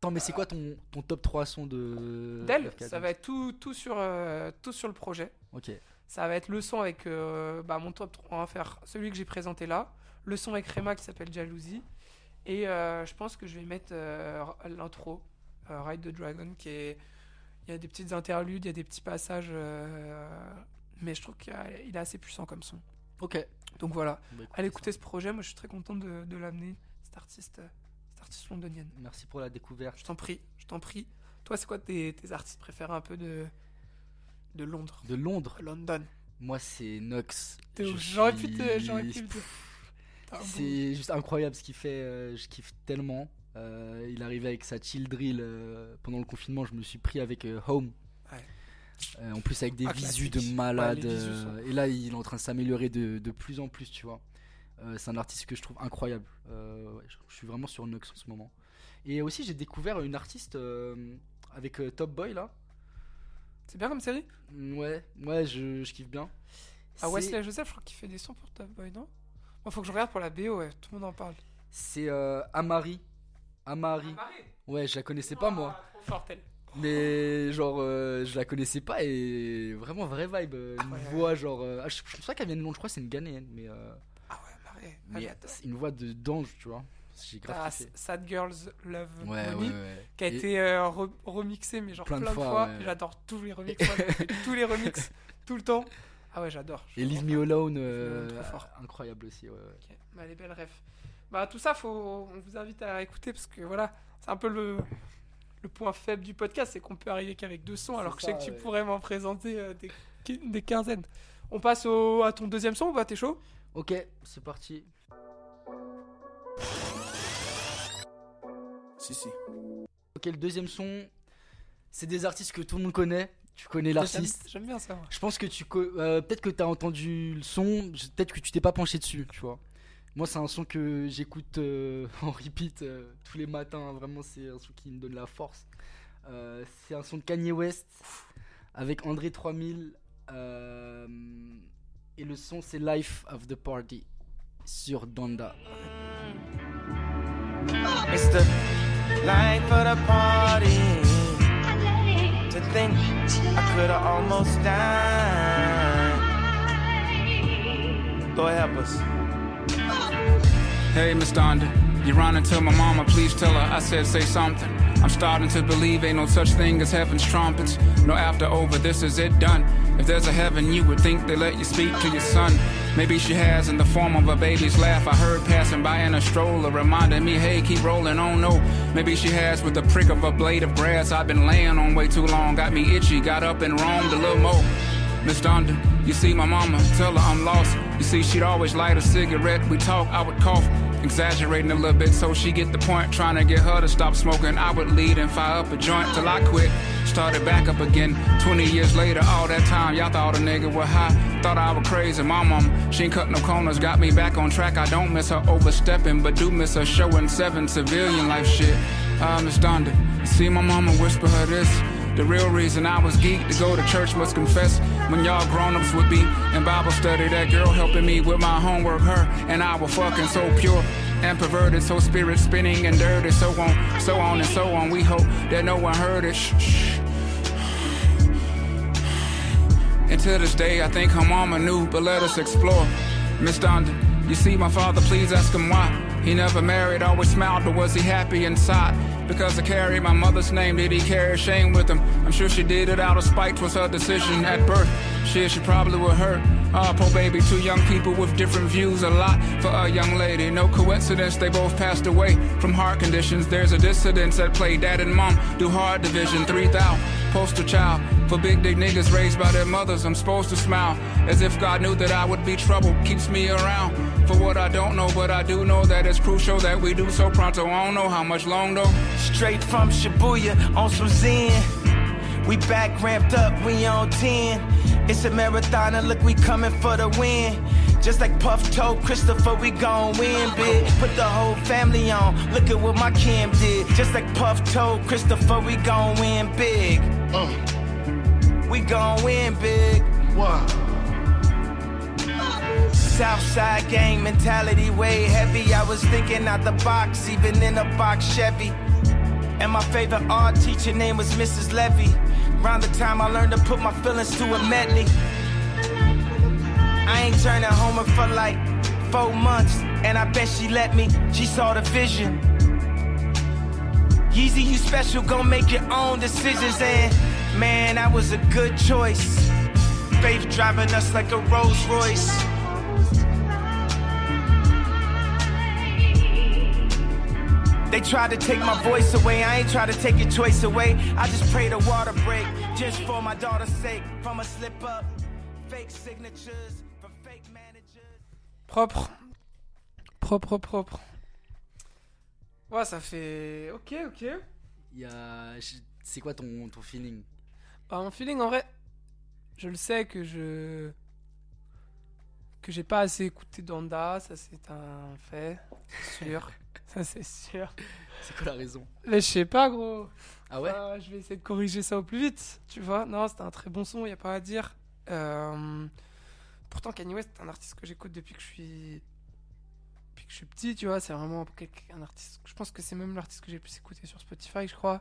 Attends, mais c'est quoi ton, ton top 3 son de.
D'elle,
FK12?
ça va être tout, tout, sur, euh, tout sur le projet.
Ok.
Ça va être le son avec euh, bah, mon top 3. On va faire celui que j'ai présenté là. Le son avec Rema qui s'appelle Jalousie. Et euh, je pense que je vais mettre euh, l'intro, euh, Ride the Dragon, qui est. Il y a des petites interludes, il y a des petits passages. euh, mais je trouve qu'il est assez puissant comme son.
Ok.
Donc voilà.
Bah, écoute,
Allez écouter ce projet. Moi, je suis très content de, de l'amener, cette artiste, euh, cette artiste londonienne.
Merci pour la découverte.
Je t'en prie, je t'en prie. Toi, c'est quoi tes, tes artistes préférés un peu de, de Londres?
De Londres,
London.
moi c'est Nox.
J'aurais pu te- j'aurais pu
C'est juste incroyable ce qu'il fait, euh, je kiffe tellement. Euh, il arrivait avec sa chill drill euh, pendant le confinement, je me suis pris avec euh, Home. Euh, en plus avec des
Ah,
visus
classique.
de malade.
Ouais, les visus
euh, et là il est en train de s'améliorer de, de plus en plus, tu vois. Euh, c'est un artiste que je trouve incroyable. Euh, ouais, je, je suis vraiment sur Nox en ce moment. Et aussi j'ai découvert une artiste avec Top Boy là.
C'est bien comme série?
Mm, Ouais, ouais, je, je kiffe bien.
Ah,
C'est-
Wesley Joseph, je crois qu'il fait des sons pour Top Boy, non? Moi, faut que je regarde pour la BO, ouais. Tout le monde en parle.
C'est Amari. Amari? Ouais, je la connaissais pas moi.
Ah, Trop forte, elle.
Mais genre, euh, je la connaissais pas et vraiment vraie vibe. euh, Une
ouais.
voix genre. euh, ah, je, je pense pas qu'elle vienne de Londres, je crois que c'est une Ghanéenne, mais, euh,
Ah ouais, Marie. Ah,
mais c'est une voix de d'ange, tu vois. J'ai grave kiffé.
Sad Girls Love
Ouais,
Money, qui a
Et-
été re- remixé, mais genre
Plein
plein
de fois.
J'adore tous les remixes. <laughs> tous les remixes, tout le temps. Ah ouais, j'adore.
Et Leave Me. Alone, incroyable aussi. Ouais, ouais.
Ok, bah, les belles refs. Bah tout ça, faut, on vous invite à écouter parce que voilà, c'est un peu le, le point faible du podcast, c'est qu'on peut arriver qu'avec deux sons, alors que
ça,
je sais que tu
ouais.
pourrais m'en présenter euh, des, qui- des quinzaines. On passe au, à ton deuxième son ou pas? T'es chaud?
Ok, c'est parti.
Si, si.
Ok, le deuxième son, c'est des artistes que tout le monde connaît. Tu connais l'artiste.
J'aime- bien ça. moi.
Je pense que tu euh, peut-être que tu as entendu le son, peut-être que tu t'es pas penché dessus, tu vois. Moi, c'est un son que j'écoute euh, <laughs> en repeat euh, tous les matins. Vraiment, c'est un son qui me donne la force. Euh, c'est un son de Kanye West avec André 3000 euh, et le son c'est Life of the Party sur Donda.
The life of the party. To think I could almost died. Go help us.
Hey, Miss Donda, you running to my mama, please tell her I said say something. I'm starting to believe ain't no such thing as heaven's trumpets. No after over, this is it done. If there's a heaven, you would think they let you speak to your son. Maybe she has in the form of a baby's laugh. I heard passing by in a stroller, reminding me, hey, keep rolling on. No, maybe she has with the prick of a blade of grass. I've been laying on way too long, got me itchy, got up and roamed a little more. Miss Donda, you see my mama, tell her I'm lost. You see, she'd always light a cigarette. We talk, I would cough, exaggerating a little bit so she get the point. Trying to get her to stop smoking. I would lead and fire up a joint till I quit. Started back up again. 20 years later, all that time, y'all thought a nigga was high. Thought I was crazy. My mama, she ain't cut no corners, got me back on track. I don't miss her overstepping, but do miss her showing seven civilian life shit. Ah, Miss Donda, see my mama whisper her this. The real reason I was geeked to go to church must confess when y'all grown-ups would be in Bible study. That girl helping me with my homework, her and I were fucking so pure and perverted, so spirit spinning and dirty, so on, so on and so on. We hope that no one heard it. Shh, shh. And to this day, I think her mama knew, but let us explore. Miss Donda, you see my father, please ask him why. He never married, always smiled, but was he happy inside? Because I carry my mother's name, did he carry shame with him? I'm sure she did it out of spite, was her decision at birth. Shit, she probably would hurt. Ah, poor baby, two young people with different views, a lot for a young lady. No coincidence, they both passed away from heart conditions. There's a dissidence at play. Dad and mom do hard division, 3,000 poster child for big dick niggas raised by their mothers. I'm supposed to smile as if God knew that I would be trouble. Keeps me around for what I don't know, but I do know that it's crucial that we do so pronto. I don't know how much long though.
Straight from Shibuya on some Zen. We back ramped up, we on 10. It's a marathon and look, we coming for the win. Just like Puff told Christopher, we gon' win big. Put the whole family on. Look at what my Kim did. Just like Puff told Christopher, we gon' win big. Uh. we gon' win big.
What?
Southside gang mentality way heavy. I was thinking out the box, even in a box Chevy. And my favorite art teacher name was Mrs. Levy. Around the time I learned to put my feelings to a medley. I ain't turning homer for like four months, and I bet she let me. She saw the vision. Yeezy, you special, gon' make your own decisions, and man, that was a good choice. Faith driving us like a Rolls Royce. They tried to take my voice away. I ain't try to take your choice away. I just pray the water break just for my daughter's sake. From a slip up, fake signatures from fake managers.
Propre. Propre, propre. Ouais, ça fait. Ok, ok.
Il y a- C'est quoi ton, ton feeling?
Bah, mon feeling, en vrai, je le sais que je. que j'ai pas assez écouté Donda, ça c'est un fait. Sûr. <laughs> ça c'est sûr. <laughs>
C'est quoi la raison?
Mais je sais pas, gros.
Ah ouais?
Je vais essayer de corriger ça au plus vite, tu vois. Non, c'était un très bon son, y a pas à dire. Euh, Pourtant, Kanye West, c'est un artiste que j'écoute depuis que je suis. Depuis que je suis petit, tu vois. C'est vraiment un artiste. Je pense que c'est même l'artiste que j'ai le plus écouté sur Spotify, je crois.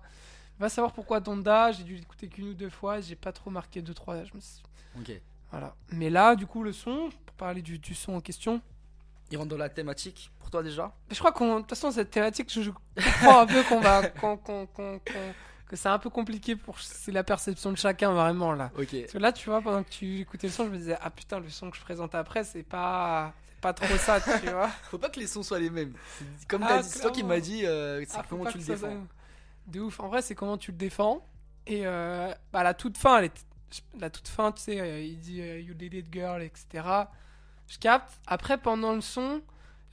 Va savoir pourquoi Donda, j'ai dû l'écouter qu'une ou deux fois, j'ai pas trop marqué deux, trois. Je me
Ok.
Voilà. Mais là, du coup, le son, pour parler du, du son en question,
Il rentre dans la thématique pour toi déjà?
Je crois qu'on, de toute façon, cette thématique, je, je comprends un peu qu'on va, qu'on- qu'on- qu'on- que c'est un peu compliqué pour, c'est la perception de chacun vraiment là.
Ok.
Parce que là, tu vois, pendant que tu écoutais le son, je me disais, ah putain, le son que je présente après, c'est pas, pas trop ça, tu <laughs> vois.
Faut pas que les sons soient les mêmes. Comme
Ah,
c'est toi qui m'as dit, euh, c'est
Ah,
comment tu le défends.
soit- De ouf. En vrai, c'est comment tu le défends. Et euh, bah, la toute fin, elle est... la toute fin, tu sais, euh, il dit euh, You did it, girl, etc. Je capte. Après, pendant le son,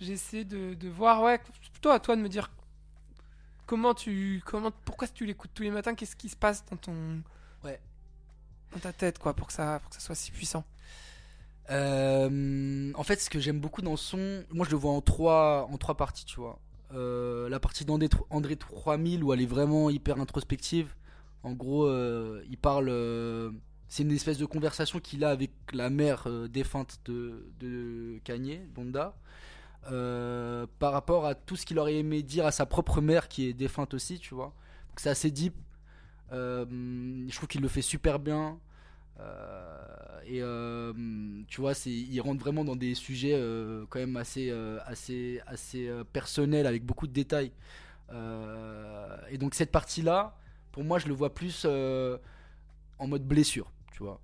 j'essaie de, de voir, ouais, c'est plutôt à toi de me dire comment tu. Comment, pourquoi tu l'écoutes tous les matins Qu'est-ce qui se passe dans ton.
Ouais.
Dans ta tête, quoi, pour que ça, pour que ça soit si puissant.
Euh, en fait, ce que j'aime beaucoup dans le son, moi je le vois en trois, en trois parties, tu vois. Euh, la partie d'André André 3000 où elle est vraiment hyper introspective. En gros, euh, il parle. C'est une espèce de conversation qu'il a avec la mère euh, défunte de, de Kanye, Donda. euh, par rapport à tout ce qu'il aurait aimé dire à sa propre mère qui est défunte aussi, tu vois. Donc c'est assez deep. Euh, je trouve qu'il le fait super bien. Et tu vois, c'est, il rentre vraiment dans des sujets quand même assez, assez, assez personnels avec beaucoup de détails. Et donc cette partie-là, pour moi, je le vois plus en mode blessure, tu vois.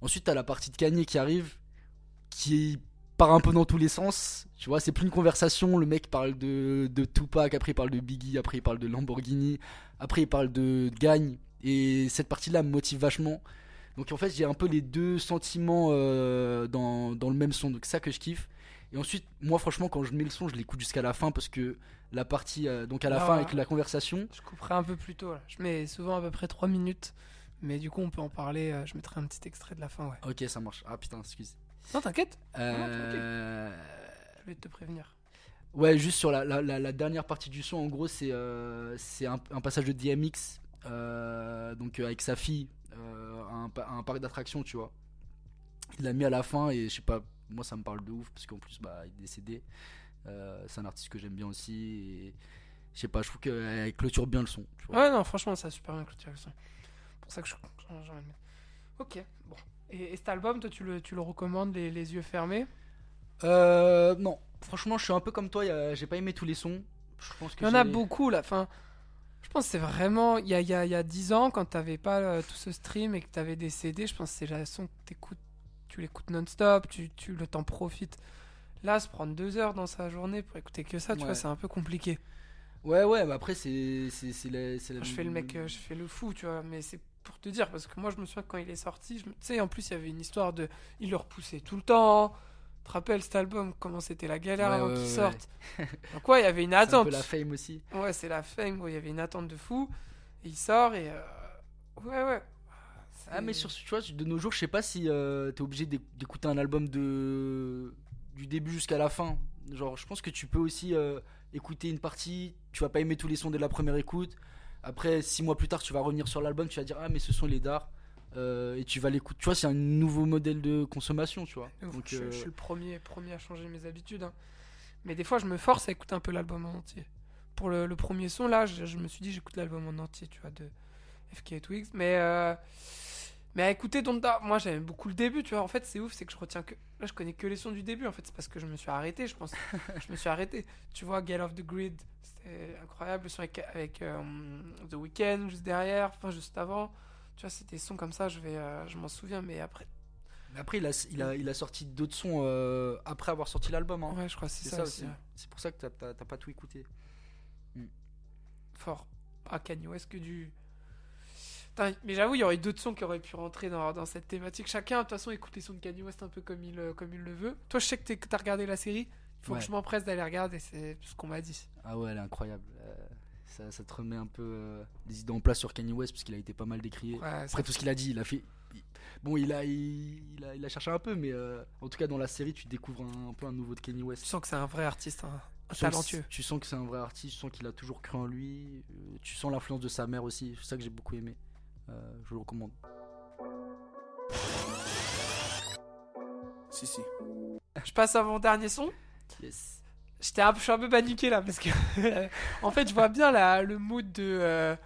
Ensuite, t'as la partie de Kanye qui arrive, qui part un peu dans tous les sens. Tu vois, c'est plus une conversation. Le mec parle de, de Tupac, après il parle de Biggie, après il parle de Lamborghini, après il parle de Gagne. Et cette partie-là me motive vachement. Donc en fait, j'ai un peu les deux sentiments euh, dans, dans le même son. Donc ça que je kiffe. Et ensuite, moi franchement, quand je mets le son, je l'écoute jusqu'à la fin parce que la partie, euh, donc à la
Ah.
fin avec la conversation,
Je couperai un peu plus tôt. Là. Je mets souvent à peu près 3 minutes. Mais du coup, on peut en parler. euh, Je mettrai un petit extrait de la fin, ouais.
ok, ça marche. Ah putain, excuse.
Non, t'inquiète.
Euh,
Je vais te prévenir.
Ouais, juste sur la, la- la- la dernière partie du son, en gros, c'est euh, un, un passage de DMX, euh, donc avec sa fille, à un, pa- à un parc d'attractions, tu vois. Il l'a mis à la fin et je sais pas, moi ça me parle de ouf parce qu'en plus, bah, il est décédé. C'est un artiste que j'aime bien aussi. Et, je sais pas, je trouve qu'elle clôture bien le son. Tu vois.
Ouais, non, franchement, ça a super bien clôturé le son. Pour ça que je le mettre. Ok, bon. Et, et cet album, toi, tu le, tu le recommandes les, les yeux fermés?
Euh, non, franchement, je suis un peu comme toi, j'ai pas aimé tous les sons. Je pense que
Il y en a beaucoup, là. Enfin, je pense que c'est vraiment. Il y a, il y, a, il y a 10 ans, quand t'avais pas euh, tout ce stream et que t'avais des CD, je pense que c'est la son que t'écoutes. Tu l'écoutes non-stop, tu, tu le t'en profites. Là, se prendre deux heures dans sa journée pour écouter que ça, tu
Ouais.
vois, c'est un peu compliqué.
Ouais, ouais, mais après, c'est c'est- la, la-
Je fais le mec, euh, je fais le fou, tu vois, mais c'est pour te dire, parce que moi je me souviens que quand il est sorti, je tu sais, en plus il y avait une histoire de. Il le repoussait tout le temps. Tu te rappelles cet album, comment c'était la galère
Ouais,
avant
ouais,
qu'il
ouais.
sorte <laughs> Donc, ouais, il y avait une
C'est un
attente.
peu la fame aussi.
Ouais, c'est la fame, il y avait une attente de fou. Et il sort et. euh, Ouais, ouais.
Ah
C'est-
mais sur tu vois de nos jours je sais pas si euh, t'es obligé d'éc- d'écouter un album de du début jusqu'à la fin genre je pense que tu peux aussi euh, écouter une partie tu vas pas aimer tous les sons dès la première écoute après six mois plus tard tu vas revenir sur l'album tu vas dire ah mais ce son il est d'art euh, et tu vas l'écouter. Tu vois, c'est un nouveau modèle de consommation, tu vois.
Ouf,
Donc,
je,
euh,
je suis le premier, premier à changer mes habitudes. hein. Mais des fois, je me force à écouter un peu l'album en entier. Pour le, le premier son, là, je, je me suis dit, j'écoute l'album en entier, tu vois, de FK Twigs. Mais, euh, mais à écouter Donda, moi, j'aime beaucoup le début, tu vois. En fait, c'est ouf, c'est que je retiens que. Là, je connais que les sons du début, en fait. C'est parce que je me suis arrêté, je pense. <laughs> je me suis arrêté. Tu vois, Get Off the Grid, c'était incroyable. Le son avec, avec euh, The Weeknd juste derrière, enfin, juste avant. Tu vois, c'était des sons comme ça, je, vais, euh, je m'en souviens, mais après.
mais après, il a, il a, il a sorti d'autres sons euh, après avoir sorti l'album. hein.
Ouais, je crois que c'est ça, aussi.
C'est pour ça que t'as pas tout écouté.
fort. Ah, Kanye West que du. Mais j'avoue, il y aurait d'autres sons qui auraient pu rentrer dans, dans cette thématique. Chacun, de toute façon, écoute les sons de Kanye West un peu comme il, euh, comme il le veut. Toi, je sais que t'as regardé la série. Il faut
Ouais.
que je m'empresse d'aller regarder, c'est ce qu'on m'a dit.
Ah ouais, elle est incroyable. Euh, ça, ça te remet un peu euh, des idées en place sur Kanye West parce qu'il a été pas mal décrié.
Ouais, ça-
Après tout ce qu'il a dit, il a fait. il- Bon, il a, il, il a, il a cherché un peu, mais euh, en tout cas dans la série, tu découvres un, un peu un nouveau de Kanye West.
tu sens que c'est un vrai artiste,
que
talentueux.
Tu sens que c'est un vrai artiste, tu sens qu'il a toujours cru en lui. euh, tu sens l'influence de sa mère aussi. C'est ça que j'ai beaucoup aimé. Euh, je le recommande.
Si, si.
Je passe à mon dernier son.
Yes.
J'étais un, je suis un peu paniqué là parce que <laughs> en fait je vois bien la, le mood de euh,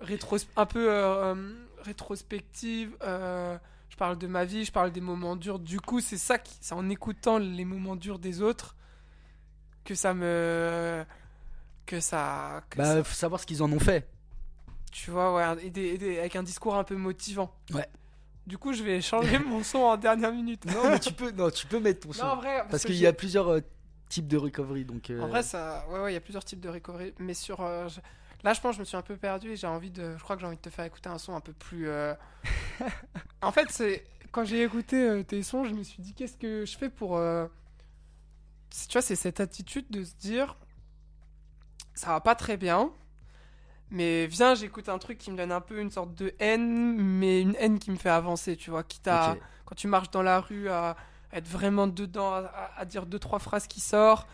rétros, un peu euh, euh, rétrospective. euh, je parle de ma vie, je parle des moments durs. Du coup c'est ça qui, c'est en écoutant les moments durs des autres que ça me que ça, que
Bah,
ça-
faut savoir ce qu'ils en ont fait.
Tu vois ouais des- des- avec un discours un peu motivant.
Ouais.
Du coup je vais changer <laughs> mon son en dernière minute.
Non, mais tu peux, non, tu peux mettre ton son.
Non, en vrai,
parce qu'il y a plusieurs euh, types de recovery. Donc, euh,
En vrai, ça, ouais, ouais, il y a plusieurs types de recovery, mais sur, euh, je- là, je pense, que je me suis un peu perdu et j'ai envie de, je crois que j'ai envie de te faire écouter un son un peu plus. <laughs> en fait, c'est quand j'ai écouté tes sons, je me suis dit, qu'est-ce que je fais pour, tu vois, c'est cette attitude de se dire, ça va pas très bien, mais viens, j'écoute un truc qui me donne un peu une sorte de haine, mais une haine qui me fait avancer, tu vois, quitte à quand tu marches dans la rue à être vraiment dedans, à, dire deux trois phrases qui sortent,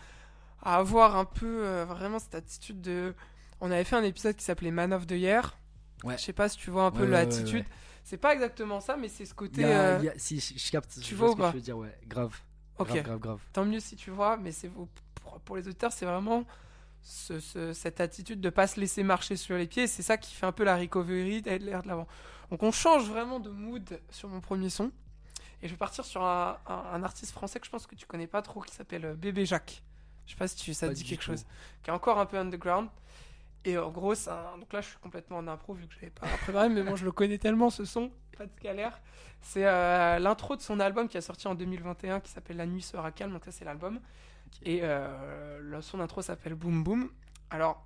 à avoir un peu euh, vraiment cette attitude de. On avait fait un épisode qui s'appelait Man of the Year.
Ouais.
Je sais pas si tu vois un peu
Ouais,
l'attitude.
ouais.
C'est pas exactement ça, mais c'est ce côté. euh,
si, je, je capte.
tu
je
vois
ce que tu veux dire, ouais. Grave.
Ok.
Grave, grave, grave.
Tant mieux si tu vois, mais c'est pour, pour les auditeurs, c'est vraiment ce- ce- cette attitude de pas se laisser marcher sur les pieds. C'est ça qui fait un peu la recovery, d'aller de l'air de l'avant. Donc on change vraiment de mood sur mon premier son. Et je vais partir sur un, un- un artiste français que je pense que tu connais pas trop, qui s'appelle euh, Bébé Jacques. Je sais pas si tu, ça te dit quelque
tout.
chose. Qui est encore un peu underground. Et en gros, un- donc là, je suis complètement en impro vu que je l'avais pas <laughs> préparé, mais bon, je le connais tellement ce son, pas de galère. C'est euh, l'intro de son album qui a sorti en 2021 qui s'appelle La nuit sera calme, donc ça, c'est l'album. Et euh, le son d'intro s'appelle Boom Boom. Alors,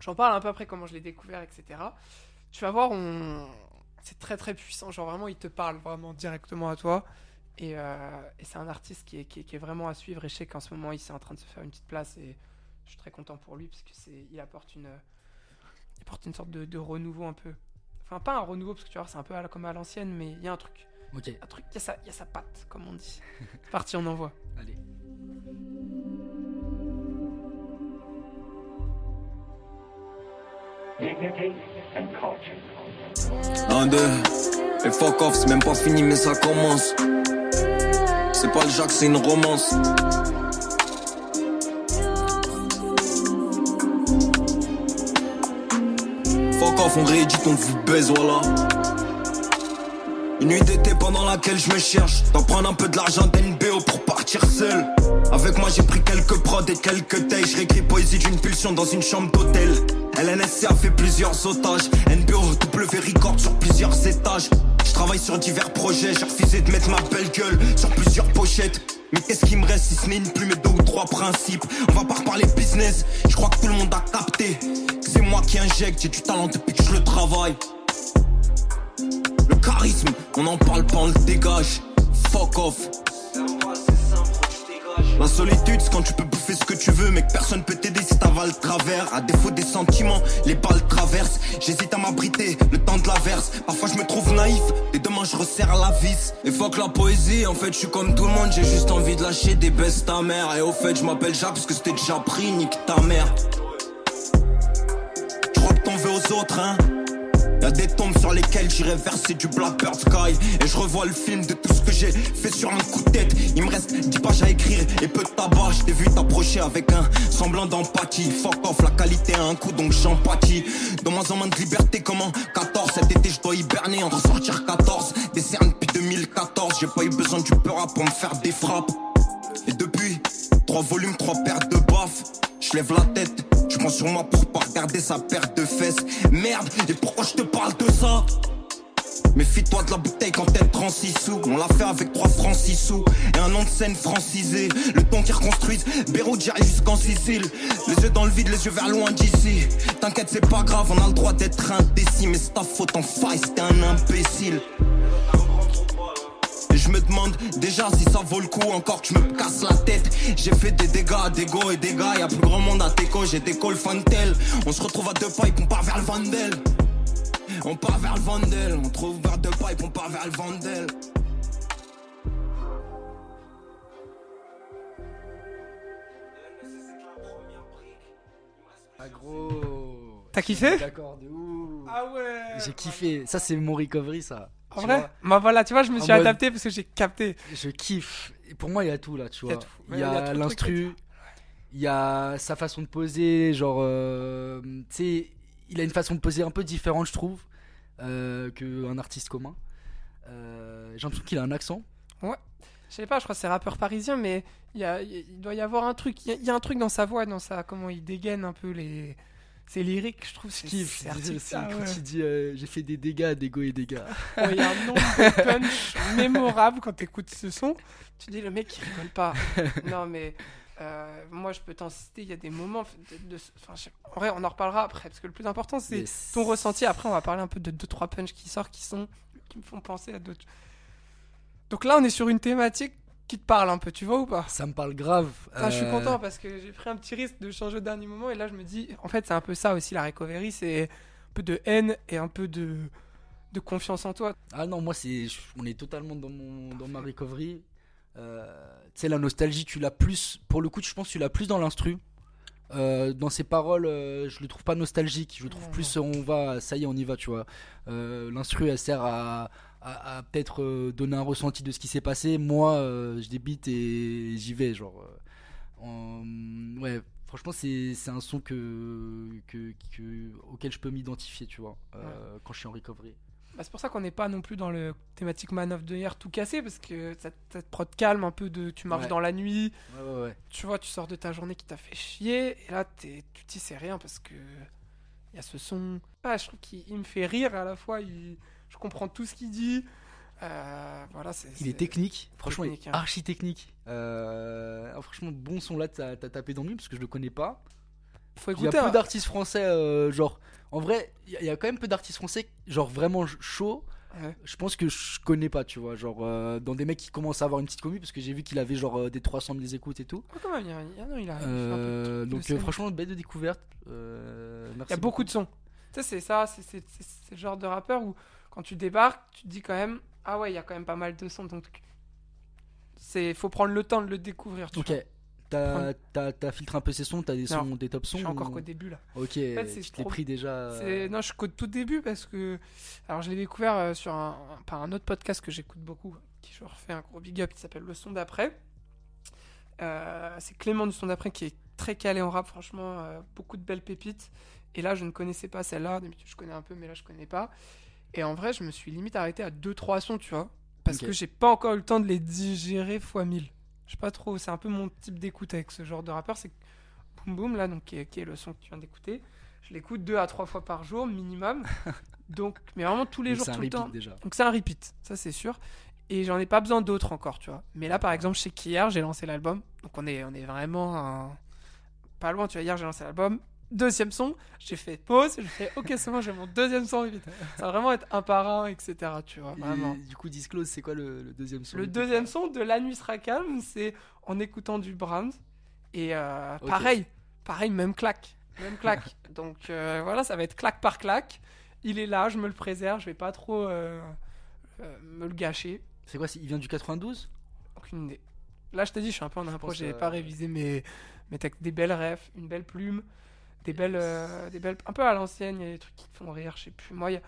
j'en parle un peu après comment je l'ai découvert, etc. Tu vas voir, on... c'est très très puissant. Genre vraiment, il te parle vraiment directement à toi. Et, euh, et c'est un artiste qui est, qui, est, qui est vraiment à suivre. Et je sais qu'en ce moment, il est en train de se faire une petite place. Et je suis très content pour lui parce que c'est, il apporte une, il apporte une sorte de, de renouveau un peu. Enfin, pas un renouveau parce que tu vois, c'est un peu à comme à l'ancienne, mais il y a un truc.
Ok,
Un truc, il y a sa, il y a sa patte, comme on dit. <laughs> Parti, on envoie.
allez.
Un, deux, et fuck off, c'est même pas fini, mais ça commence. C'est pas le Jacques, c'est une romance. Fuck off, on réédite, on vous baise, voilà. Une nuit d'été pendant laquelle je me cherche. D'en prendre un peu de l'argent d'NBO pour partir seul. Avec moi, j'ai pris quelques prods et quelques tailles. Je poésie d'une pulsion dans une chambre d'hôtel. LNSC a fait plusieurs otages. NBO, W record sur plusieurs étages. Je travaille sur divers projets. J'ai refusé de mettre ma belle gueule sur plusieurs pochettes. Mais qu'est-ce qui me reste si ce n'est une plume et deux ou trois principes? On va pas reparler business. Je crois que tout le monde a capté. C'est moi qui injecte. J'ai du talent depuis que je le travaille. Le charisme, on en parle pas, on le dégage. Fuck off. La solitude, c'est quand tu peux bouffer ce que tu veux, mais que personne peut t'aider si t'avales travers. À défaut des sentiments, les balles traversent. J'hésite à m'abriter, le temps de l'averse. Parfois je me trouve naïf, et demain je resserre la vis. Et fuck la poésie, en fait je suis comme tout le monde, j'ai juste envie de lâcher des baisses ta mère. Et au fait, je m'appelle Jacques parce que c'était déjà pris, nique ta mère. Je crois que t'en veux aux autres, hein. Des tombes sur lesquelles j'irai verser du Blackbird Sky. Et je revois le film de tout ce que j'ai fait sur un coup de tête. Il me reste 10 pages à écrire et peu de tabac. Je t'ai vu t'approcher avec un semblant d'empathie. Fuck off, la qualité a un coup donc j'empathie. De moins en moins de liberté, comment 14 Cet été je dois hiberner, en ressortir 14. Des cernes depuis 2014. J'ai pas eu besoin du peur pour me faire des frappes. Et depuis, trois volumes, trois paires de baffes. Je lève la tête, tu prends sur moi pour pas regarder sa paire de fesses. Merde, et pourquoi je te parle de ça? Méfie-toi de la bouteille quand elle prend 6 sous. On l'a fait avec 3 francs 6 sous. Et un nom de scène francisé. Le temps qu'ils reconstruisent, Beyrouth, j'arrive jusqu'en Sicile. Les yeux dans le vide, les yeux vers loin d'ici. T'inquiète, c'est pas grave, on a le droit d'être indécis. Mais c'est ta faute en faille, c'était un imbécile. Je me demande déjà si ça vaut le coup encore que je me casse la tête. J'ai fait des dégâts, des go et des gars. Y'a plus grand monde à Teco, j'ai des calls fantel. On se retrouve à deux pipes, on part vers le Vandel. On part vers le Vandel. On trouve vers deux pipes, on part vers le Vandel.
Ah gros.
T'as kiffé?
D'accord, de ouf.
Ah ouais
J'ai kiffé. Ça, c'est mon recovery, ça.
En
Tu
vrai
vois,
Bah voilà, tu vois, je me
En
suis
mode-
adapté parce que j'ai capté.
Je kiffe. Et pour moi, il y a tout là, tu
Il y a
vois. Il
Ouais,
y
a
l'instru, il y a sa façon de poser, genre, euh, tu sais, il a une façon de poser un peu différente, je trouve, euh, qu'un artiste commun. Euh, J'ai l'impression qu'il a un accent.
Je sais pas, je crois que c'est rappeur parisien, mais il, y a- il y a- il doit y avoir un truc. Il y, a, il y a un truc dans sa voix, dans sa. Comment il dégaine un peu les. Ses lyriques, je trouve. C'est-
kiffe.
c'est
C'est
artificiel,
quand
ouais.
il dit euh, J'ai fait des dégâts, des go et des gars.
Ouais, Il y a un nombre de <laughs> punch mémorable quand t'écoutes ce son. Tu dis, le mec, il rigole pas. <laughs> non, mais euh, moi, je peux t'en citer. Il y a des moments. De, de- enfin, je sais- en vrai, on en reparlera après. Parce que le plus important, c'est
Mais
ton ressenti. Après, on va parler un peu de 2-3 punch qui sortent qui, sont, qui me font penser à d'autres. Donc là, on est sur une thématique qui te parle un peu, tu vois ou pas?
Ça me parle grave.
Ah, Je suis
Euh,
content parce que j'ai pris un petit risque de changer au dernier moment et là je me dis, en fait c'est un peu ça aussi la recovery, c'est un peu de haine et un peu de, de confiance en toi.
Ah non, moi, c'est, on est totalement dans, mon, dans ma recovery. Euh, tu sais, la nostalgie, tu l'as plus. Pour le coup, je pense que tu l'as plus dans l'instru. Euh, dans ses paroles, euh, je le trouve pas nostalgique. Je le trouve
Non,
plus, on va, ça y est, on y va, tu vois. Euh, l'instru, elle sert à, à, à peut-être euh, donner un ressenti de ce qui s'est passé. Moi, euh, je débite et j'y vais, genre. euh, en- ouais, franchement, c'est, c'est un son que, que, que- auquel je peux m'identifier, tu vois, euh, quand je suis en recovery.
Bah, c'est pour ça qu'on n'est pas non plus dans le thématique man of the year tout cassé parce que ça, ça te prod calme un peu de tu marches
Ouais.
dans la nuit,
Ouais, ouais, ouais.
tu vois, tu sors de ta journée qui t'a fait chier et là t'es- tu dis c'est rien parce que il y a ce son. Ah, je trouve qu'il il me fait rire à la fois, il- je comprends tout ce qu'il dit. Euh, voilà, c'est,
Il est technique, franchement, il
technique,
est
hein.
archi technique. Euh, franchement, bon son là, t'as t'as tapé dans le mille parce que je le connais pas.
Faut
Il y a
écouter.
peu
hein.
d'artistes français, euh, genre, en vrai, il y, a- quand même peu d'artistes français, genre vraiment chauds.
Ouais.
Je pense que je connais pas, tu vois, genre, dans des mecs qui commencent à avoir une petite commu parce que j'ai vu qu'il avait genre des 300 000 écoutes et tout.
Quand même, il y a, il y a- non, il a, il
donc, franchement, belle de découverte. Merci
Il y a beaucoup de sons. Tu sais, c'est ça, c'est c'est- c'est- c'est le genre de rappeur où quand tu débarques, tu te dis quand même, ah ouais, il y a quand même pas mal de sons. Donc, c'est faut prendre le temps de le découvrir. Tu
Ok, t'as t'as filtré un peu ces sons, t'as des
Non,
sons, des top
Je
sons
suis encore
ou-
qu'au début là.
Ok,
fait,
tu t'es
trop-
pris déjà.
C'est- Non, je suis qu'au tout début parce que. Alors, je l'ai découvert euh, sur un, un- par un autre podcast que j'écoute beaucoup, qui je refais un gros big up, qui s'appelle Le Son d'après. Euh, c'est Clément du Son d'après qui est très calé en rap, franchement, euh, beaucoup de belles pépites. Et là, je ne connaissais pas celle-là. D'habitude, je connais un peu, mais là, je connais pas. Et en vrai, je me suis limite arrêté à 2-3 sons, tu vois. Parce que j'ai pas encore eu le temps de les digérer fois 1000. Je sais pas trop, c'est un peu mon type d'écoute avec ce genre de rappeur. C'est Boom Boom, là, donc, qui, est, qui est le son que tu viens d'écouter. Je l'écoute 2 à 3 fois par jour, minimum. <laughs> donc, mais vraiment tous les
Donc
jours, tout le temps.
déjà.
Donc c'est un repeat, ça c'est sûr. Et j'en ai pas besoin d'autres encore, tu vois. Mais là, par exemple, sais qu'hier, j'ai lancé l'album. Donc on est, on est vraiment un- pas loin, tu vois. Hier, j'ai lancé l'album. Deuxième son, j'ai fait pause. J'ai fait, ok, c'est bon, j'ai mon deuxième son repeat. Ça va vraiment être un par un, etc. Tu vois, vraiment.
Et du coup, Disclose, c'est quoi le, le deuxième son
Le deuxième son de La Nuit sera calme, c'est en écoutant du Brahms. Et euh, pareil, pareil, même claque. Même claque. <laughs> Donc euh, voilà, ça va être claque par claque. Il est là, je me le préserve, je vais pas trop euh, me le gâcher.
C'est quoi Il vient du 92
Aucune idée. Là, je t'ai dit, je suis un peu en impro,
pense,
j'ai pas révisé mes, mes textes. Des belles refs, une belle plume, des belles, euh, des belles. Un peu à l'ancienne, il y a des trucs qui te font rire, je sais plus. Moi, y a,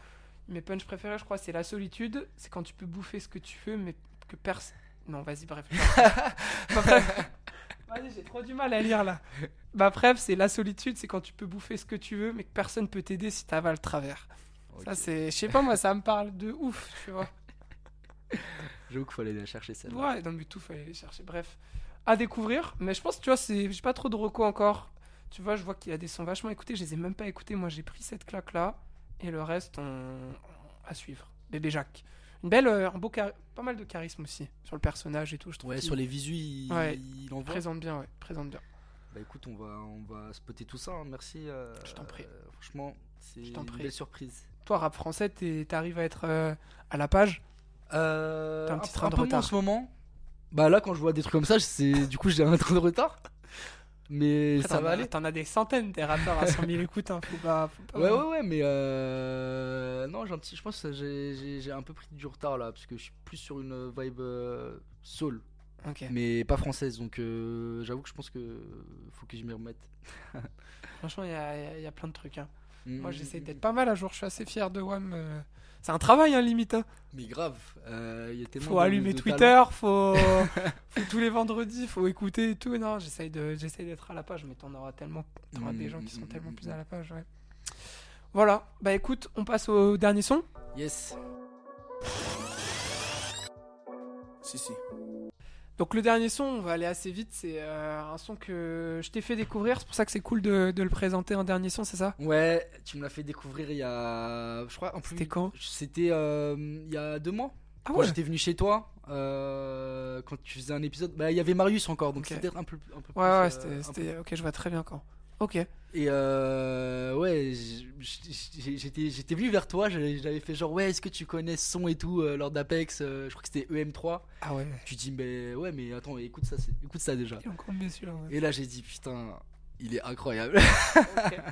Mes punchs préférés, je crois, c'est la solitude. C'est quand tu peux bouffer ce que tu veux, mais que personne. Non, vas-y, bref. <laughs> Bref. Vas-y, j'ai trop du mal à lire là. Bah, bref, c'est la solitude, c'est quand tu peux bouffer ce que tu veux, mais que personne peut t'aider si t'avales le travers. Ça, c'est. Je sais pas, moi, ça me parle de ouf, tu vois. <laughs>
J'avoue qu'il faut aller chercher celle
Ouais, non, mais tout, fallait les chercher. Bref, à découvrir. Mais je pense, tu vois, c'est... j'ai pas trop de recos encore. Tu vois, je vois qu'il y a des sons vachement écoutés. Je les ai même pas écoutés. Moi, j'ai pris cette claque-là. Et le reste, on... à suivre. Bébé Jacques. Une belle, euh, un beau chari- pas mal de charisme aussi sur le personnage et tout. Je trouve
Ouais, sur les visus, il,
Ouais.
il
présente bien, ouais, présente bien.
Bah écoute, on va, on va spotter tout ça. hein. Merci. euh,
Je t'en prie.
euh, franchement, c'est une
prie.
belle surprise.
Toi, rap français, t'es- t'arrives à être euh, à la page?
Euh,
T'as un
un,
petit train de
peu moins
retard.
en ce moment. Bah là, quand je vois des trucs comme ça, c'est du coup j'ai un <laughs> train de retard. Mais
Après,
ça va aller.
T'en as des centaines des rappeurs à 100 000 écoutes. Hein. Faut pas, faut pas-
Ouais, ouais, ouais, mais euh... non, j'ai un petit, je pense que j'ai- un peu pris du retard là, parce que je suis plus sur une vibe euh, soul, mais pas française, donc euh, j'avoue que je pense que faut que je m'y remette. <laughs>
Franchement, il y a, y a- y a plein de trucs. hein. Moi,
Mm,
j'essaye
mm,
d'être pas mal à jour. Je suis assez fier de WAM. euh. C'est un travail, hein, limite. hein.
Mais grave, euh, il y a tellement
Faut
de-
allumer
de
Twitter, faut... <laughs> faut tous les vendredis, faut écouter et tout. Non, j'essaye de, j'essaye d'être à la page, mais t'en auras tellement, t'auras
Mm,
des gens
mm,
qui sont
mm,
tellement
mm,
plus à la page, ouais. Voilà. Bah écoute, on passe au dernier son.
Yes.
Si, si.
Donc le dernier son, on va aller assez vite. C'est euh, un son que je t'ai fait découvrir. C'est pour ça que c'est cool de, de le présenter en dernier son, c'est ça?
Ouais, tu me l'as fait découvrir il y a, je crois, en plus.
C'était quand?
C'était euh, il y a deux mois.
Ah
Quand
ouais?
j'étais venu chez toi, euh, quand tu faisais un épisode, bah il y avait Marius encore, donc
Ok.
c'était un peu, un peu plus.
Ouais, ouais, c'était,
un peu-
c'était- Ok, je vois très bien quand. Ok.
Et euh, ouais, j'étais, j'étais venu vers toi, j'avais fait genre ouais, est-ce que tu connais ce son et tout euh, lors d'Apex, euh, je crois que c'était EM3.
Ah ouais.
Tu dis mais ouais, mais attends, écoute ça, c'est- écoute ça déjà.
Il est encore mieux ouais.
Et là j'ai dit putain, il est incroyable.
Ok. <laughs>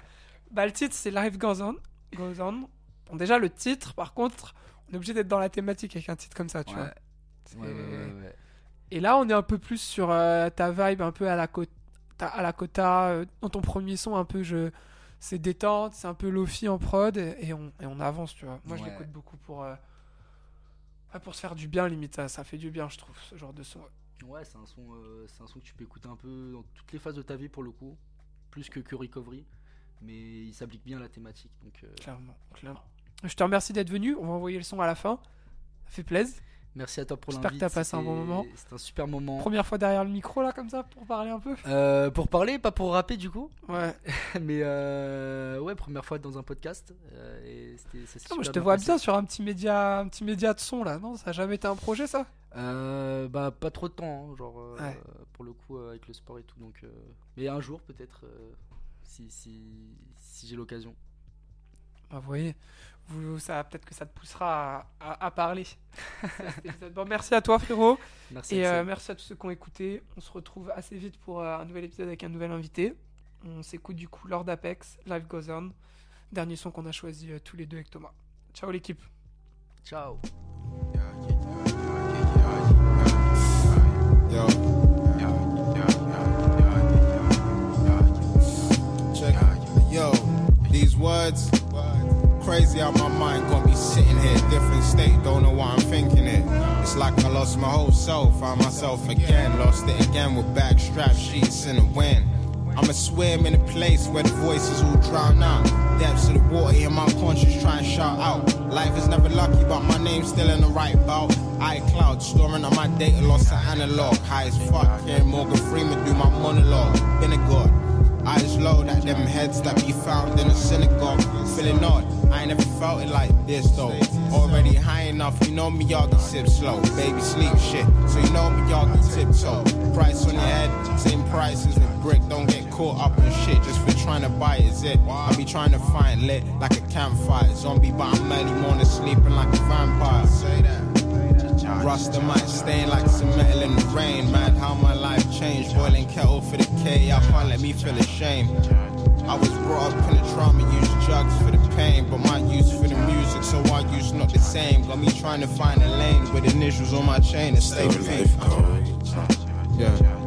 Bah, le titre, c'est Life Goes On. Goes on. Bon, déjà, le titre, par contre, on est obligé d'être dans la thématique avec un titre comme ça, tu
Ouais.
vois.
Ouais, ouais, ouais, ouais.
Et là, on est un peu plus sur euh, ta vibe, un peu à la, côte, à la euh, dans ton premier son, un peu, je, c'est détente, c'est un peu lofi en prod, et, et on, et on avance, tu vois. Moi, je l'écoute beaucoup pour, euh, pour se faire du bien, limite. Ça, ça fait du bien, je trouve, ce genre de son.
Ouais, c'est un son, euh, c'est un son que tu peux écouter un peu dans toutes les phases de ta vie pour le coup, plus que que Recovery, mais il s'applique bien à la thématique. Donc euh,
Clairement, clairement. Je te remercie d'être venu. On va envoyer le son à la fin. Ça fait plaisir.
Merci à toi pour
J'espère
l'invite.
que t'as passé un bon moment.
C'était un super moment.
Première fois derrière le micro, là, comme ça, pour parler un peu.
Euh, pour parler, pas pour rapper du coup,
Ouais. <laughs>
mais euh, ouais, première fois dans un podcast. euh, et ça
Ah, moi, je te vois bien sur un petit média, un petit média de son là, non? Ça a jamais été un projet ça?
Euh, bah pas trop de temps, hein, genre euh,
Ouais.
pour le coup euh, avec le sport et tout. Donc, euh, mais un jour peut-être, si si si j'ai l'occasion.
Bah, vous voyez, vous, ça peut-être que ça te poussera à, à- à parler. <laughs> Bon, merci à toi frérot
Merci.
et euh, merci à tous ceux qui ont écouté. On se retrouve assez vite pour euh, un nouvel épisode avec un nouvel invité. On s'écoute du coup Lord Apex, Life Goes On, dernier son qu'on a choisi euh, tous les deux avec Thomas. Ciao l'équipe.
Ciao.
Yo. Check. Yo, these words crazy out my mind. Got me sitting here, different state. Don't know what I'm thinking it. It's like I lost my whole self. Found myself again. Lost it again with back strap sheets in the wind. I'ma swim in a place where the voices all drown out. Depths of the water in my conscience try and shout out. Life is never lucky, but my name's still in the right bout. iCloud, storing on my data, lost to analog. High as fuck, hearing Morgan Freeman do my monologue. Been a god. Eyes low, that them heads that be found in a synagogue. Feeling odd, I ain't never felt it like this though. Already high enough, you know me, y'all can sip slow. Baby sleep shit, so you know me, y'all can tiptoe. Price on your head, same prices with brick. Don't get caught up in shit just for trying to buy it. Zip, I be trying to find lit like a campfire. Zombie, but I'm early morning sleeping like a vampire. Say that. Rasta might stain like some metal in the rain. Mad how my life changed. Boiling kettle for the K. I can't let me feel ashamed. I was brought up in a trauma, use drugs for the pain. But my use for the music, so our use not the same. Got me trying to find a lane with initials on my chain and stay
life
faithful. Yeah.